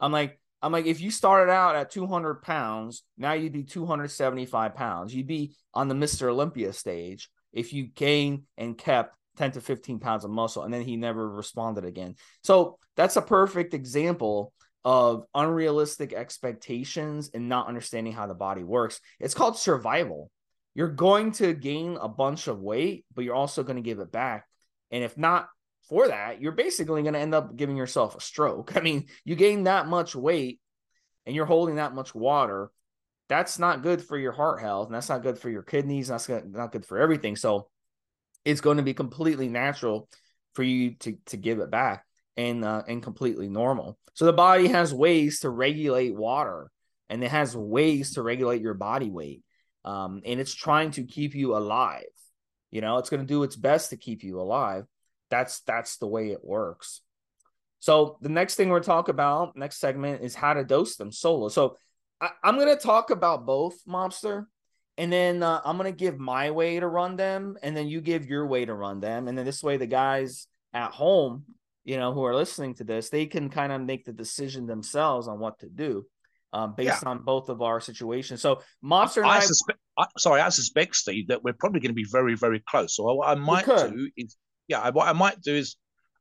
I'm like, I'm like, if you started out at 200 pounds, now you'd be 275 pounds. You'd be on the Mr. Olympia stage if you gained and kept 10 to 15 pounds of muscle. And then he never responded again. So that's a perfect example of unrealistic expectations and not understanding how the body works. It's called survival. You're going to gain a bunch of weight, but you're also going to give it back. And if not for that, you're basically going to end up giving yourself a stroke. I mean, you gain that much weight and you're holding that much water. That's not good for your heart health. And that's not good for your kidneys. That's not good for everything. So it's going to be completely natural for you to, to give it back and, uh, and completely normal. So the body has ways to regulate water and it has ways to regulate your body weight. Um, and it's trying to keep you alive. You know, it's going to do its best to keep you alive that's that's the way it works. So the next thing we're talk about, next segment is how to dose them solo. So I, am gonna talk about both mobster, and then uh, I'm gonna give my way to run them, and then you give your way to run them, and then this way the guys at home, you know, who are listening to this, they can kind of make the decision themselves on what to do. Um, based yeah. on both of our situations. So Monster I, I, I suspect, I, sorry, I suspect, Steve, that we're probably going to be very, very close. So what I might do is yeah, what I might do is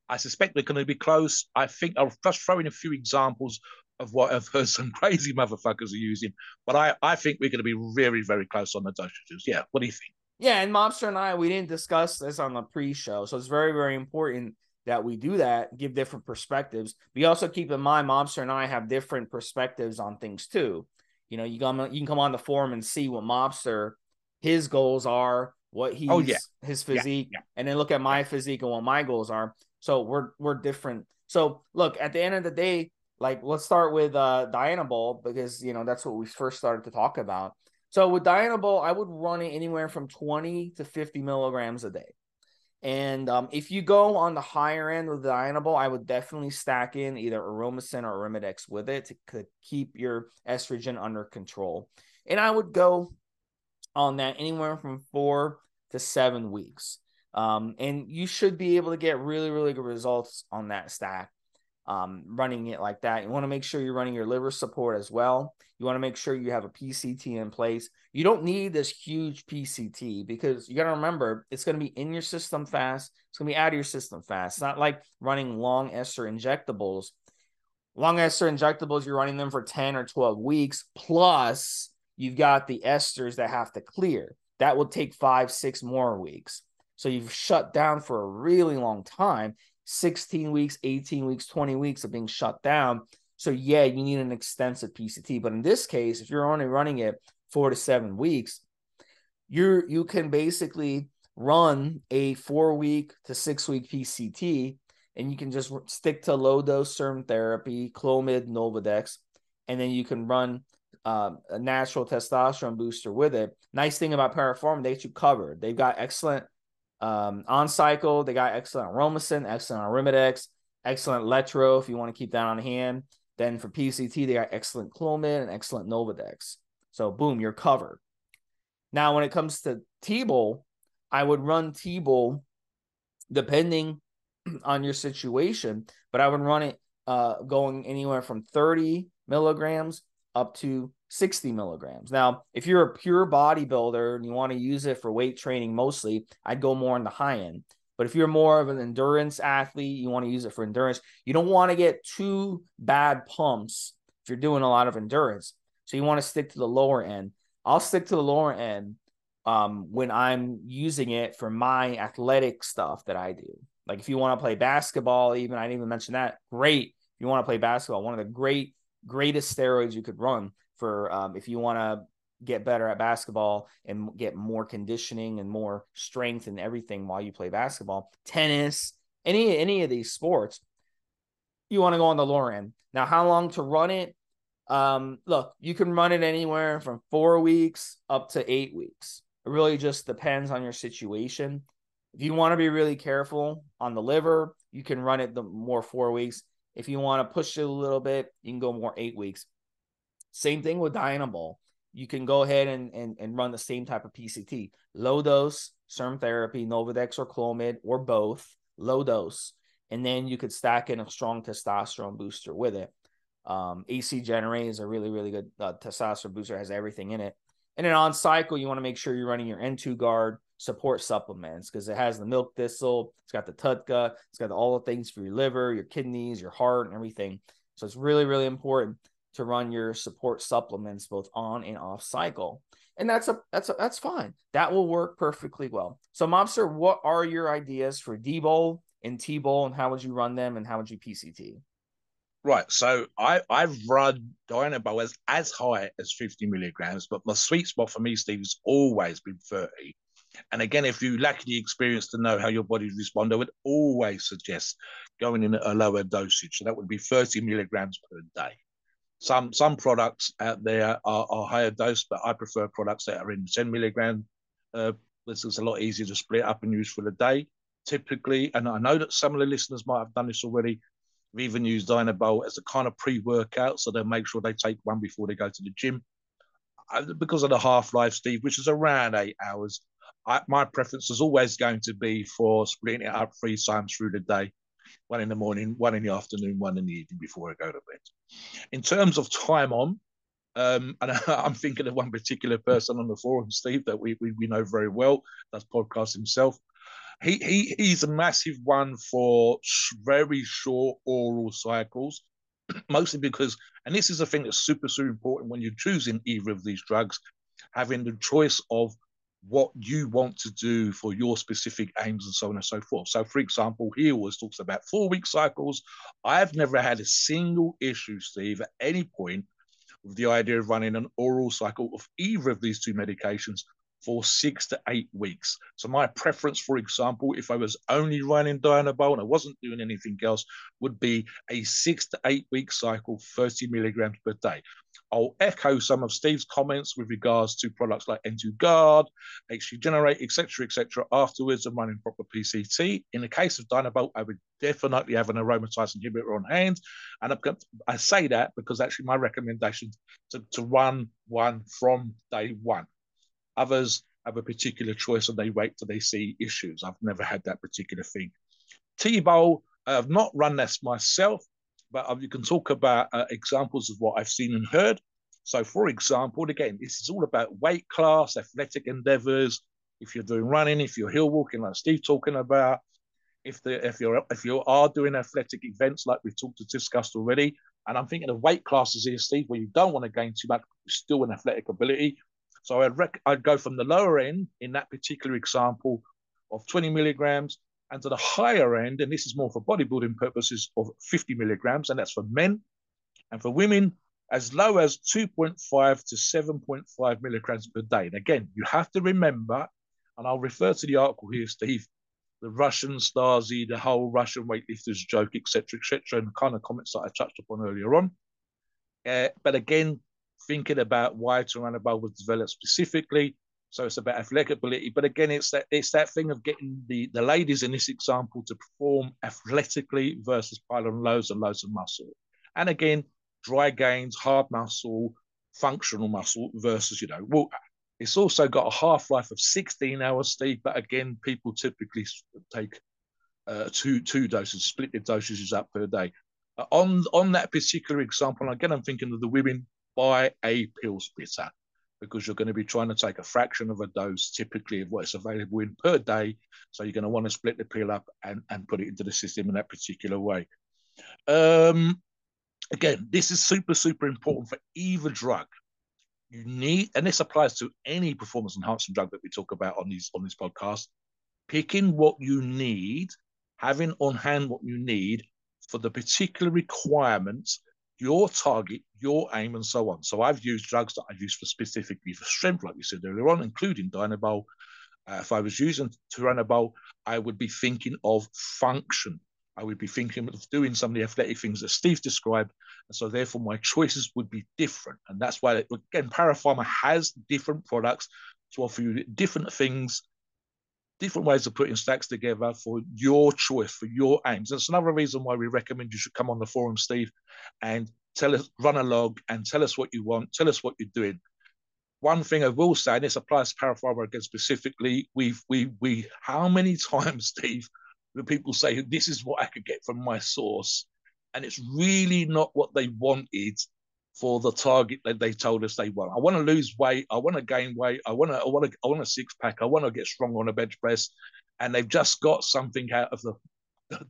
I suspect we're going to be close. I think I'll just throw in a few examples of what I've heard some crazy motherfuckers are using, but I, I think we're going to be very, very close on the dosages. Yeah, what do you think? Yeah, and Mobster and I, we didn't discuss this on the pre-show, so it's very, very important that we do that, give different perspectives. We also keep in mind, Mobster and I have different perspectives on things too. You know, you come, you can come on the forum and see what Mobster his goals are, what he's oh, yeah. his physique, yeah, yeah. and then look at my physique and what my goals are. So we're we're different. So look, at the end of the day, like let's start with uh Diana Dianabol because you know that's what we first started to talk about. So with Diana Dianabol, I would run it anywhere from 20 to 50 milligrams a day. And um, if you go on the higher end with Dianabol, I would definitely stack in either Aromacin or Arimidex with it to, to keep your estrogen under control. And I would go on that anywhere from four to seven weeks. Um, and you should be able to get really, really good results on that stack. um, running it like that. You want to make sure you're running your liver support as well. You want to make sure you have a PCT in place. You don't need this huge PCT because you got to remember it's going to be in your system fast. It's going to be out of your system fast. It's not like running long ester injectables. Long ester injectables, you're running them for 10 or 12 weeks. Plus, you've got the esters that have to clear. That will take five, six more weeks. So you've shut down for a really long time 16 weeks, 18 weeks, 20 weeks of being shut down. So, yeah, you need an extensive PCT. But in this case, if you're only running it four to seven weeks, you're you can basically run a four week to six week PCT and you can just stick to low dose serum therapy, Clomid, Novadex, and then you can run um, a natural testosterone booster with it. Nice thing about Paraform, they get you covered. They've got excellent um, on cycle, they got excellent Romacin, excellent Arimidex, excellent Letro if you want to keep that on hand. Then for PCT, they got excellent Clomid and excellent Novadex. So boom, you're covered. Now, when it comes to T-Bol, I would run T-Bol depending on your situation, but I would run it uh, going anywhere from 30 milligrams up to 60 milligrams. Now, if you're a pure bodybuilder and you want to use it for weight training mostly, I'd go more on the high end. But if you're more of an endurance athlete, you want to use it for endurance, you don't want to get too bad pumps if you're doing a lot of endurance. So you want to stick to the lower end. I'll stick to the lower end um, when I'm using it for my athletic stuff that I do. Like if you want to play basketball, even I didn't even mention that. Great. If you want to play basketball, one of the great, greatest steroids you could run for um, if you want to get better at basketball and get more conditioning and more strength and everything while you play basketball, tennis, any any of these sports, you want to go on the lower end. Now, how long to run it? Um, look, you can run it anywhere from four weeks up to eight weeks. It really just depends on your situation. If you want to be really careful on the liver, you can run it the more four weeks. If you want to push it a little bit, you can go more eight weeks. Same thing with Dianabol. You can go ahead and, and, and run the same type of PCT. Low dose, serum therapy, Novadex or Clomid, or both, low dose. And then you could stack in a strong testosterone booster with it. Um, AC Generate is a really, really good uh, testosterone booster, has everything in it. And then on cycle, you want to make sure you're running your N2 guard support supplements because it has the milk thistle, it's got the TUDCA, it's got all the things for your liver, your kidneys, your heart, and everything. So it's really, really important to run your support supplements both on and off cycle. And that's a that's a, that's fine. That will work perfectly well. So Mobster, what are your ideas for D-Bol and T-Bol and how would you run them and how would you PCT? Right. So I, I've run Dianabol as, as high as 50 milligrams, but my sweet spot for me, Steve, has always been 30. And again, if you lack the experience to know how your body responds, I would always suggest going in at a lower dosage. So that would be 30 milligrams per day. Some some products out there are, are higher dose, but I prefer products that are in 10 milligram. Uh, this is a lot easier to split up and use for the day. Typically, and I know that some of the listeners might have done this already. We even use Dianabol as a kind of pre-workout, so they'll make sure they take one before they go to the gym. Because of the half-life, Steve, which is around eight hours, I, my preference is always going to be for splitting it up three times through the day one in the morning, one in the afternoon, one in the evening before I go to bed. In terms of time on, um, and I'm thinking of one particular person on the forum, Steve, that we, we, we know very well, that's podcast himself. He, he he's a massive one for very short oral cycles, mostly because, and this is a thing that's super super important when you're choosing either of these drugs, having the choice of what you want to do for your specific aims and so on and so forth. So, for example, he always talks about four week cycles. I've never had a single issue, Steve, at any point with the idea of running an oral cycle of either of these two medications for six to eight weeks. So my preference, for example, if I was only running Dianabol and I wasn't doing anything else, would be a six to eight week cycle, 30 milligrams per day. I'll echo some of Steve's comments with regards to products like N2 Guard, HG Generate, etc., etc. afterwards and running proper PCT. In the case of Dianabol, I would definitely have an aromatase inhibitor on hand. And I say that because actually my recommendation to, to run one from day one. Others have a particular choice and they wait till they see issues. I've never had that particular thing. T-Bol, I have not run this myself, but um, you can talk about uh, examples of what I've seen and heard. So, for example, again, this is all about weight class, athletic endeavors. If you're doing running, if you're hill walking, like Steve talking about, if the if you're if you are doing athletic events like we've talked to discussed already, and I'm thinking of weight classes here, Steve, where you don't want to gain too much, still an athletic ability. So I'd rec- I'd go from the lower end in that particular example of 20 milligrams and to the higher end, and this is more for bodybuilding purposes, of 50 milligrams, and that's for men. And for women, as low as 2.5 to 7.5 milligrams per day. And again, you have to remember, and I'll refer to the article here, Steve, the Russian Stasi, the whole Russian weightlifters joke, etc., etc., and the kind of comments that I touched upon earlier on. Uh, but again, thinking about why Turinabol was developed specifically, so it's about athletic ability. But again, it's that it's that thing of getting the, the ladies in this example to perform athletically versus pile on loads and loads of muscle. And again, dry gains, hard muscle, functional muscle versus, you know, well, it's also got a half life of 16 hours, Steve. But again, people typically take uh, two two doses, split the dosages up per day. Uh, on on that particular example, again, I'm thinking of the women buy a pill splitter because you're going to be trying to take a fraction of a dose, typically of what's available in per day. So you're going to want to split the pill up and, and put it into the system in that particular way. Um, again, this is super, super important for either drug you need, and this applies to any performance enhancing drug that we talk about on these on this podcast, picking what you need, having on hand what you need for the particular requirements, your target, your aim, and so on. So I've used drugs that I've used for specifically for strength, like we said earlier on, including Dianabol. Uh, if I was using Turinabol, I would be thinking of function. I would be thinking of doing some of the athletic things that Steve described. And so therefore my choices would be different. And that's why, again, Parapharma has different products to offer you different things, different ways of putting stacks together for your choice, for your aims. That's another reason why we recommend you should come on the forum, Steve, and tell us, run a log and tell us what you want, tell us what you're doing. One thing I will say, and this applies to Parapharma again specifically, we've we we how many times, Steve, the people say this is what I could get from my source, and it's really not what they wanted for the target that they told us they want. I want to lose weight. I want to gain weight. I want to. I want to. I want a six pack. I want to get strong on a bench press, and they've just got something out of the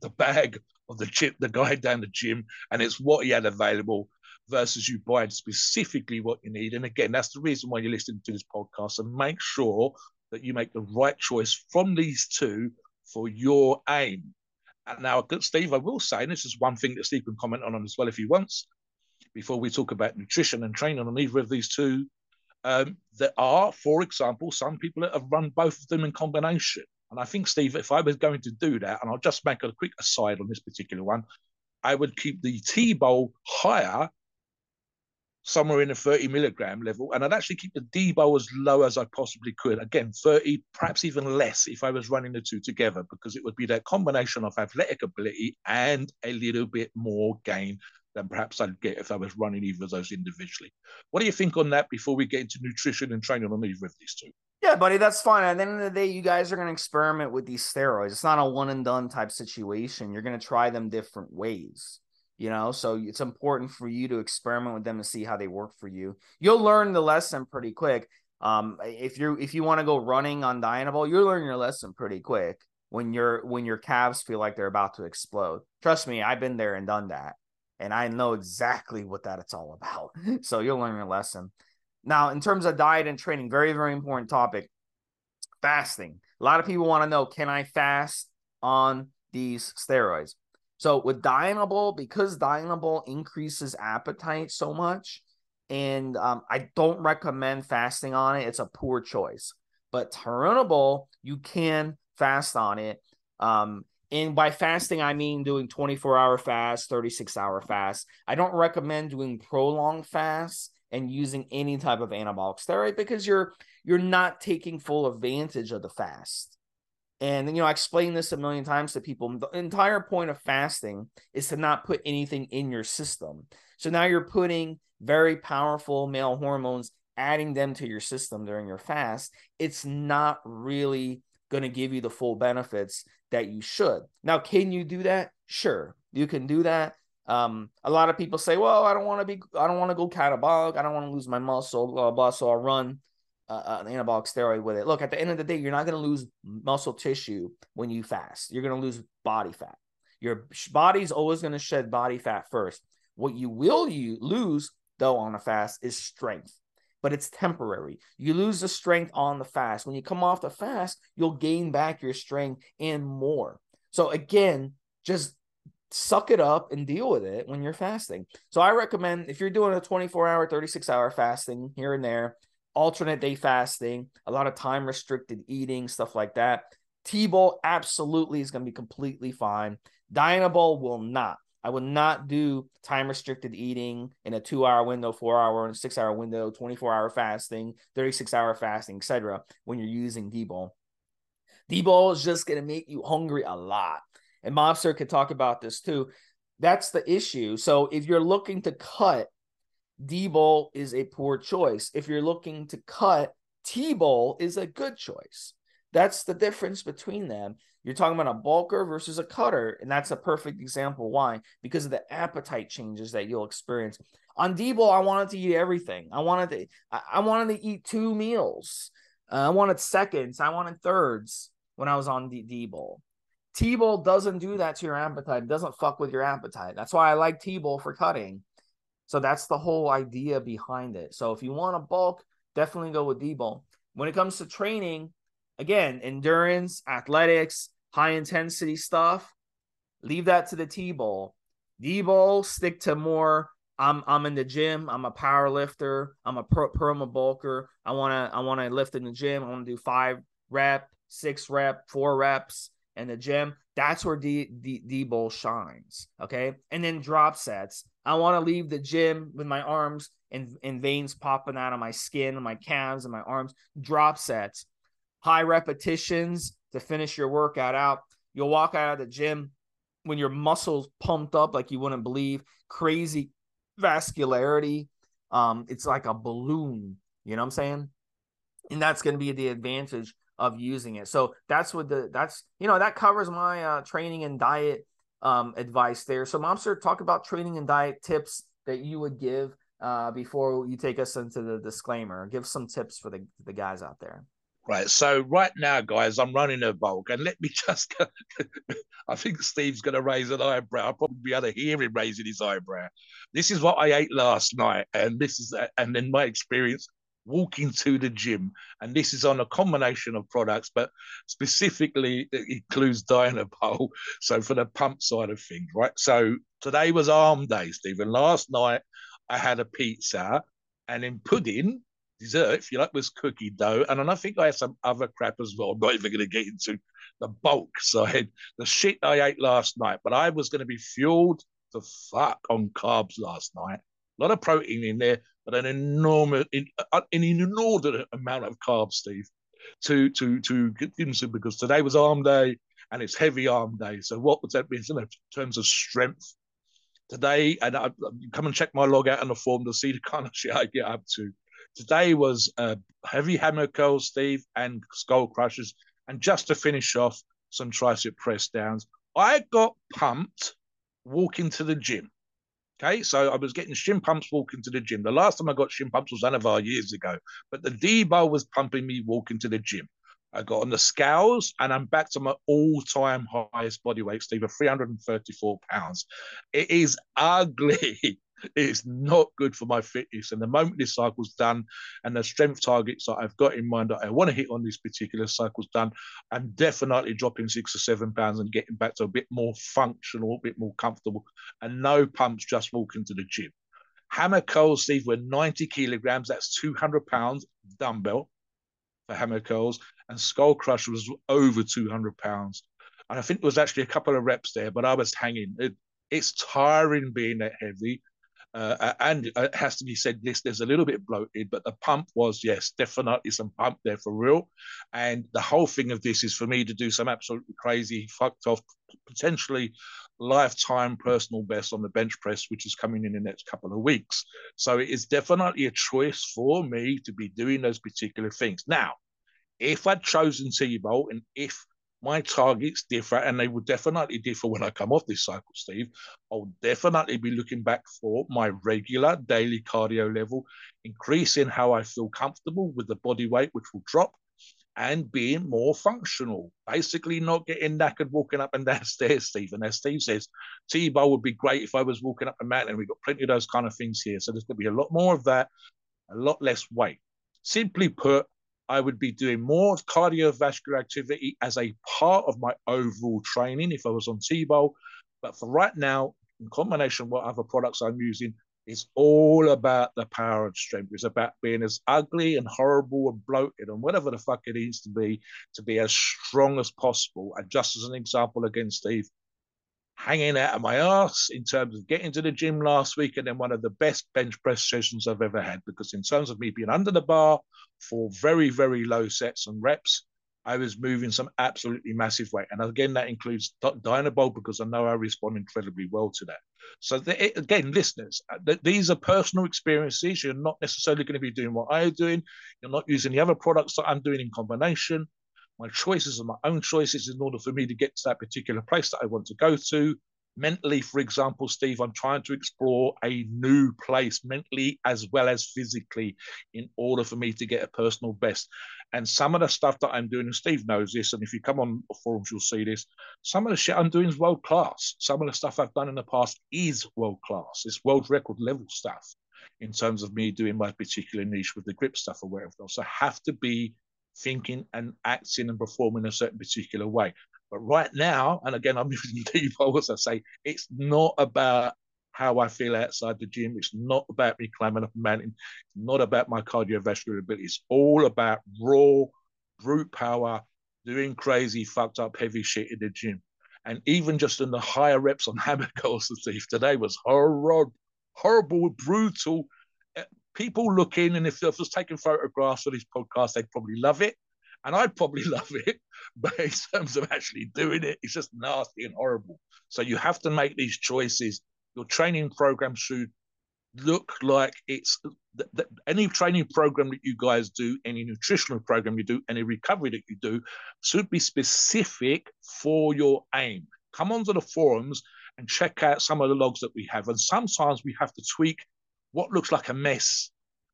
the bag of the chip, the guy down the gym, and it's what he had available versus you buying specifically what you need. And again, that's the reason why you're listening to this podcast and make sure that you make the right choice from these two for your aim. And now, Steve, I will say, and this is one thing that Steve can comment on as well if he wants, before we talk about nutrition and training on either of these two. Um, there are, for example, some people that have run both of them in combination. And I think, Steve, if I was going to do that, and I'll just make a quick aside on this particular one, I would keep the T bowl higher somewhere in the 30 milligram level. And I'd actually keep the debo as low as I possibly could. Again, 30, perhaps even less if I was running the two together, because it would be that combination of athletic ability and a little bit more gain than perhaps I'd get if I was running either of those individually. What do you think on that before we get into nutrition and training on either of these two? Yeah, buddy, that's fine. At the end of the day, you guys are going to experiment with these steroids. It's not a one and done type situation. You're going to try them different ways you know so it's important for you to experiment with them and see how they work for you you'll learn the lesson pretty quick um if you if you want to go running on Dianabol you'll learn your lesson pretty quick when your when your calves feel like they're about to explode trust me i've been there and done that and i know exactly what that it's all about so you'll learn your lesson now in terms of diet and training very very important topic fasting a lot of people want to know can i fast on these steroids so with Dianabol, because Dianabol increases appetite so much, and um, I don't recommend fasting on it. It's a poor choice. But Turinabol, you can fast on it. Um, and by fasting, I mean doing 24 hour fast, 36 hour fast. I don't recommend doing prolonged fasts and using any type of anabolic steroid because you're you're not taking full advantage of the fast. And you know, I explain this a million times to people. The entire point of fasting is to not put anything in your system. So now you're putting very powerful male hormones, adding them to your system during your fast. It's not really going to give you the full benefits that you should. Now, can you do that? Sure, you can do that. Um, a lot of people say, well, I don't want to be, I don't want to go catabolic. I don't want to lose my muscle, blah, blah. So I'll run uh, an anabolic steroid with it. Look, at the end of the day, you're not going to lose muscle tissue when you fast. You're going to lose body fat. Your body's always going to shed body fat first. What you will you lose though on a fast is strength, but it's temporary. You lose the strength on the fast. When you come off the fast, you'll gain back your strength and more. So again, just suck it up and deal with it when you're fasting. So I recommend if you're doing a 24 hour, 36 hour fasting here and there, alternate day fasting, a lot of time restricted eating, stuff like that. T-Bowl absolutely is going to be completely fine. Dianabol will not. I would not do time restricted eating in a two hour window, four hour and six hour window, 24 hour fasting, 36 hour fasting, etc. when you're using D-Bowl. D-Bowl is just going to make you hungry a lot. And Mobster could talk about this too. That's the issue. So if you're looking to cut, D-Bowl is a poor choice. If you're looking to cut, T-Bowl is a good choice. That's the difference between them. You're talking about a bulker versus a cutter, and that's a perfect example. Why? Because of the appetite changes that you'll experience. On D-Bowl, I wanted to eat everything. I wanted to, I wanted to eat two meals. Uh, I wanted seconds. I wanted thirds when I was on the D-Bowl. T-Bowl doesn't do that to your appetite. It doesn't fuck with your appetite. That's why I like T-Bowl for cutting. So that's the whole idea behind it. So if you want to bulk, definitely go with D-Bowl. When it comes to training, again, endurance, athletics, high intensity stuff, leave that to the T-Bowl. D-Bowl, stick to more. I'm I'm in the gym. I'm a power lifter. I'm a pro, perma bulker. I wanna I wanna lift in the gym. I wanna do five rep, six rep, four reps in the gym. That's where D D, D bowl shines. Okay, and then drop sets. I want to leave the gym with my arms and, and veins popping out of my skin and my calves and my arms. Drop sets high repetitions to finish your workout out. You'll walk out of the gym when your muscles pumped up like you wouldn't believe, crazy vascularity. Um, it's like a balloon, you know what I'm saying? And that's going to be the advantage of using it. So that's what the that's you know that covers my uh, training and diet um, advice there. So, Momster, talk about training and diet tips that you would give uh, before you take us into the disclaimer. Give some tips for the the guys out there. Right. So right now, guys, I'm running a bulk, and let me just. I think Steve's going to raise an eyebrow. I'll probably be able to hear him raising his eyebrow. This is what I ate last night, and this is, and in my experience, walking to the gym, and this is on a combination of products, but specifically it includes Dianabol. So for the pump side of things, right? So today was arm day, Stephen. Last night I had a pizza, and in pudding dessert, if you like, was cookie dough. And then I think I had some other crap as well. I'm not even going to get into the bulk side, the shit I ate last night. But I was going to be fueled to fuck on carbs last night. A lot of protein in there, but an enormous, uh, an inordinate amount of carbs, Steve, to to to get into because today was arm day and it's heavy arm day. So what would that mean in terms of strength? Today, and I, come and check my log out on the form to see the kind of shit I get up to. Today was uh, heavy hammer curls, Steve, and skull crushers. And just to finish off, some tricep press downs. I got pumped walking to the gym. Okay, so I was getting shin pumps walking to the gym. The last time I got shin pumps was Anavar years ago, but the D-Bowl was pumping me walking to the gym. I got on the scales and I'm back to my all-time highest body weight, Steve, of 334 pounds. It is ugly. It's not good for my fitness. And the moment this cycle's done and the strength targets that I've got in mind that I want to hit on this particular cycle's done, I'm definitely dropping six or seven pounds and getting back to a bit more functional, a bit more comfortable, and no pumps just walking to the gym. Hammer curls, Steve, were 90 kilograms. That's 200 pounds dumbbell for hammer curls. And skull crush was over 200 pounds. And I think there was actually a couple of reps there, but I was hanging. It, it's tiring being that heavy. Uh, and it has to be said, this there's a little bit bloated, but the pump was yes, definitely some pump there for real. And the whole thing of this is for me to do some absolutely crazy, fucked off, potentially lifetime personal best on the bench press, which is coming in the next couple of weeks. So it is definitely a choice for me to be doing those particular things. Now, if I'd chosen T-Bowl and if my targets differ, and they will definitely differ when I come off this cycle, Steve. I'll definitely be looking back for my regular daily cardio level, increasing how I feel comfortable with the body weight, which will drop, and being more functional. Basically, not getting knackered walking up and down stairs, Steve. And as Steve says, T-Bow would be great if I was walking up a mountain. We've got plenty of those kind of things here. So there's going to be a lot more of that, a lot less weight. Simply put, I would be doing more cardiovascular activity as a part of my overall training if I was on T-Bol. But for right now, in combination with what other products I'm using, it's all about the power and strength. It's about being as ugly and horrible and bloated and whatever the fuck it needs to be to be as strong as possible. And just as an example, again, Steve, hanging out of my ass in terms of getting to the gym last week and then one of the best bench press sessions I've ever had. Because in terms of me being under the bar for very, very low sets and reps, I was moving some absolutely massive weight. And again, that includes Dianabol because I know I respond incredibly well to that. So the, again, listeners, uh, these are personal experiences. You're not necessarily going to be doing what I'm doing. You're not using the other products that I'm doing in combination. My choices are my own choices in order for me to get to that particular place that I want to go to mentally, for example, Steve, I'm trying to explore a new place mentally as well as physically in order for me to get a personal best. And some of the stuff that I'm doing, and Steve knows this, and if you come on forums, you'll see this. Some of the shit I'm doing is world class. Some of the stuff I've done in the past is world class. It's world record level stuff in terms of me doing my particular niche with the grip stuff or whatever else. I have to be thinking and acting and performing a certain particular way. But right now, and again, I'm using deep as I say, it's not about how I feel outside the gym. It's not about me climbing up a mountain. It's not about my cardiovascular ability. It's all about raw, brute power, doing crazy, fucked up, heavy shit in the gym. And even just in the higher reps on hammer curls today was horrible, horrible, brutal. People looking, and if I was taking photographs for this podcast, they'd probably love it and I'd probably love it, but in terms of actually doing it, it's just nasty and horrible. So you have to make these choices. Your training program should look like it's the, the, any training program that you guys do, any nutritional program you do, any recovery that you do should be specific for your aim. Come onto the forums and check out some of the logs that we have. And sometimes we have to tweak what looks like a mess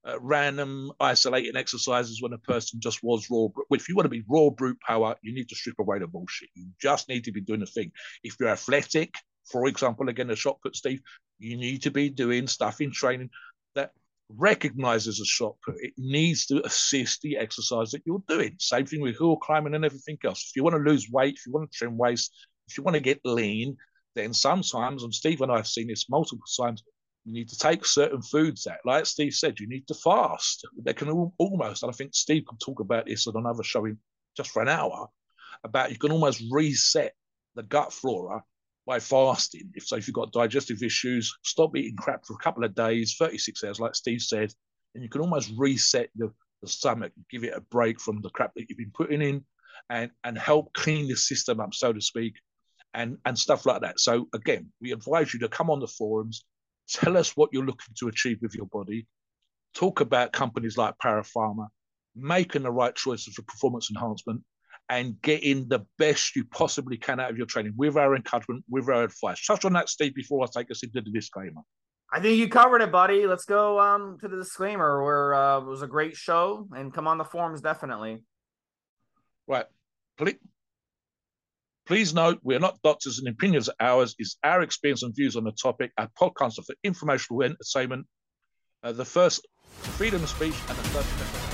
uh, random isolating exercises when a person just was raw. If you want to be raw brute power, you need to strip away the bullshit. You just need to be doing the thing. If you're athletic, for example, again, a shot put, Steve, you need to be doing stuff in training that recognizes a shot put. It needs to assist the exercise that you're doing. Same thing with hill climbing and everything else. If you want to lose weight, if you want to trim waist, if you want to get lean, then sometimes, and Steve and I have seen this multiple times, you need to take certain foods out. Like Steve said, you need to fast. They can almost, and I think Steve can talk about this on another show in just for an hour, about you can almost reset the gut flora by fasting. If so, if you've got digestive issues, stop eating crap for a couple of days, 36 hours, like Steve said, and you can almost reset the, the stomach, give it a break from the crap that you've been putting in and, and help clean the system up, so to speak, and, and stuff like that. So again, we advise you to come on the forums, Tell us what you're looking to achieve with your body. Talk about companies like Parapharma, making the right choices for performance enhancement, and getting the best you possibly can out of your training with our encouragement, with our advice. Touch on that, Steve, before I take us into the disclaimer. I think you covered it, buddy. Let's go um, to the disclaimer where uh, it was a great show and come on the forums definitely. Right. Please, Please note, we are not doctors and opinions of ours is our experience and views on the topic. Our podcasts are for informational entertainment. Uh, the first, freedom of speech, and the third,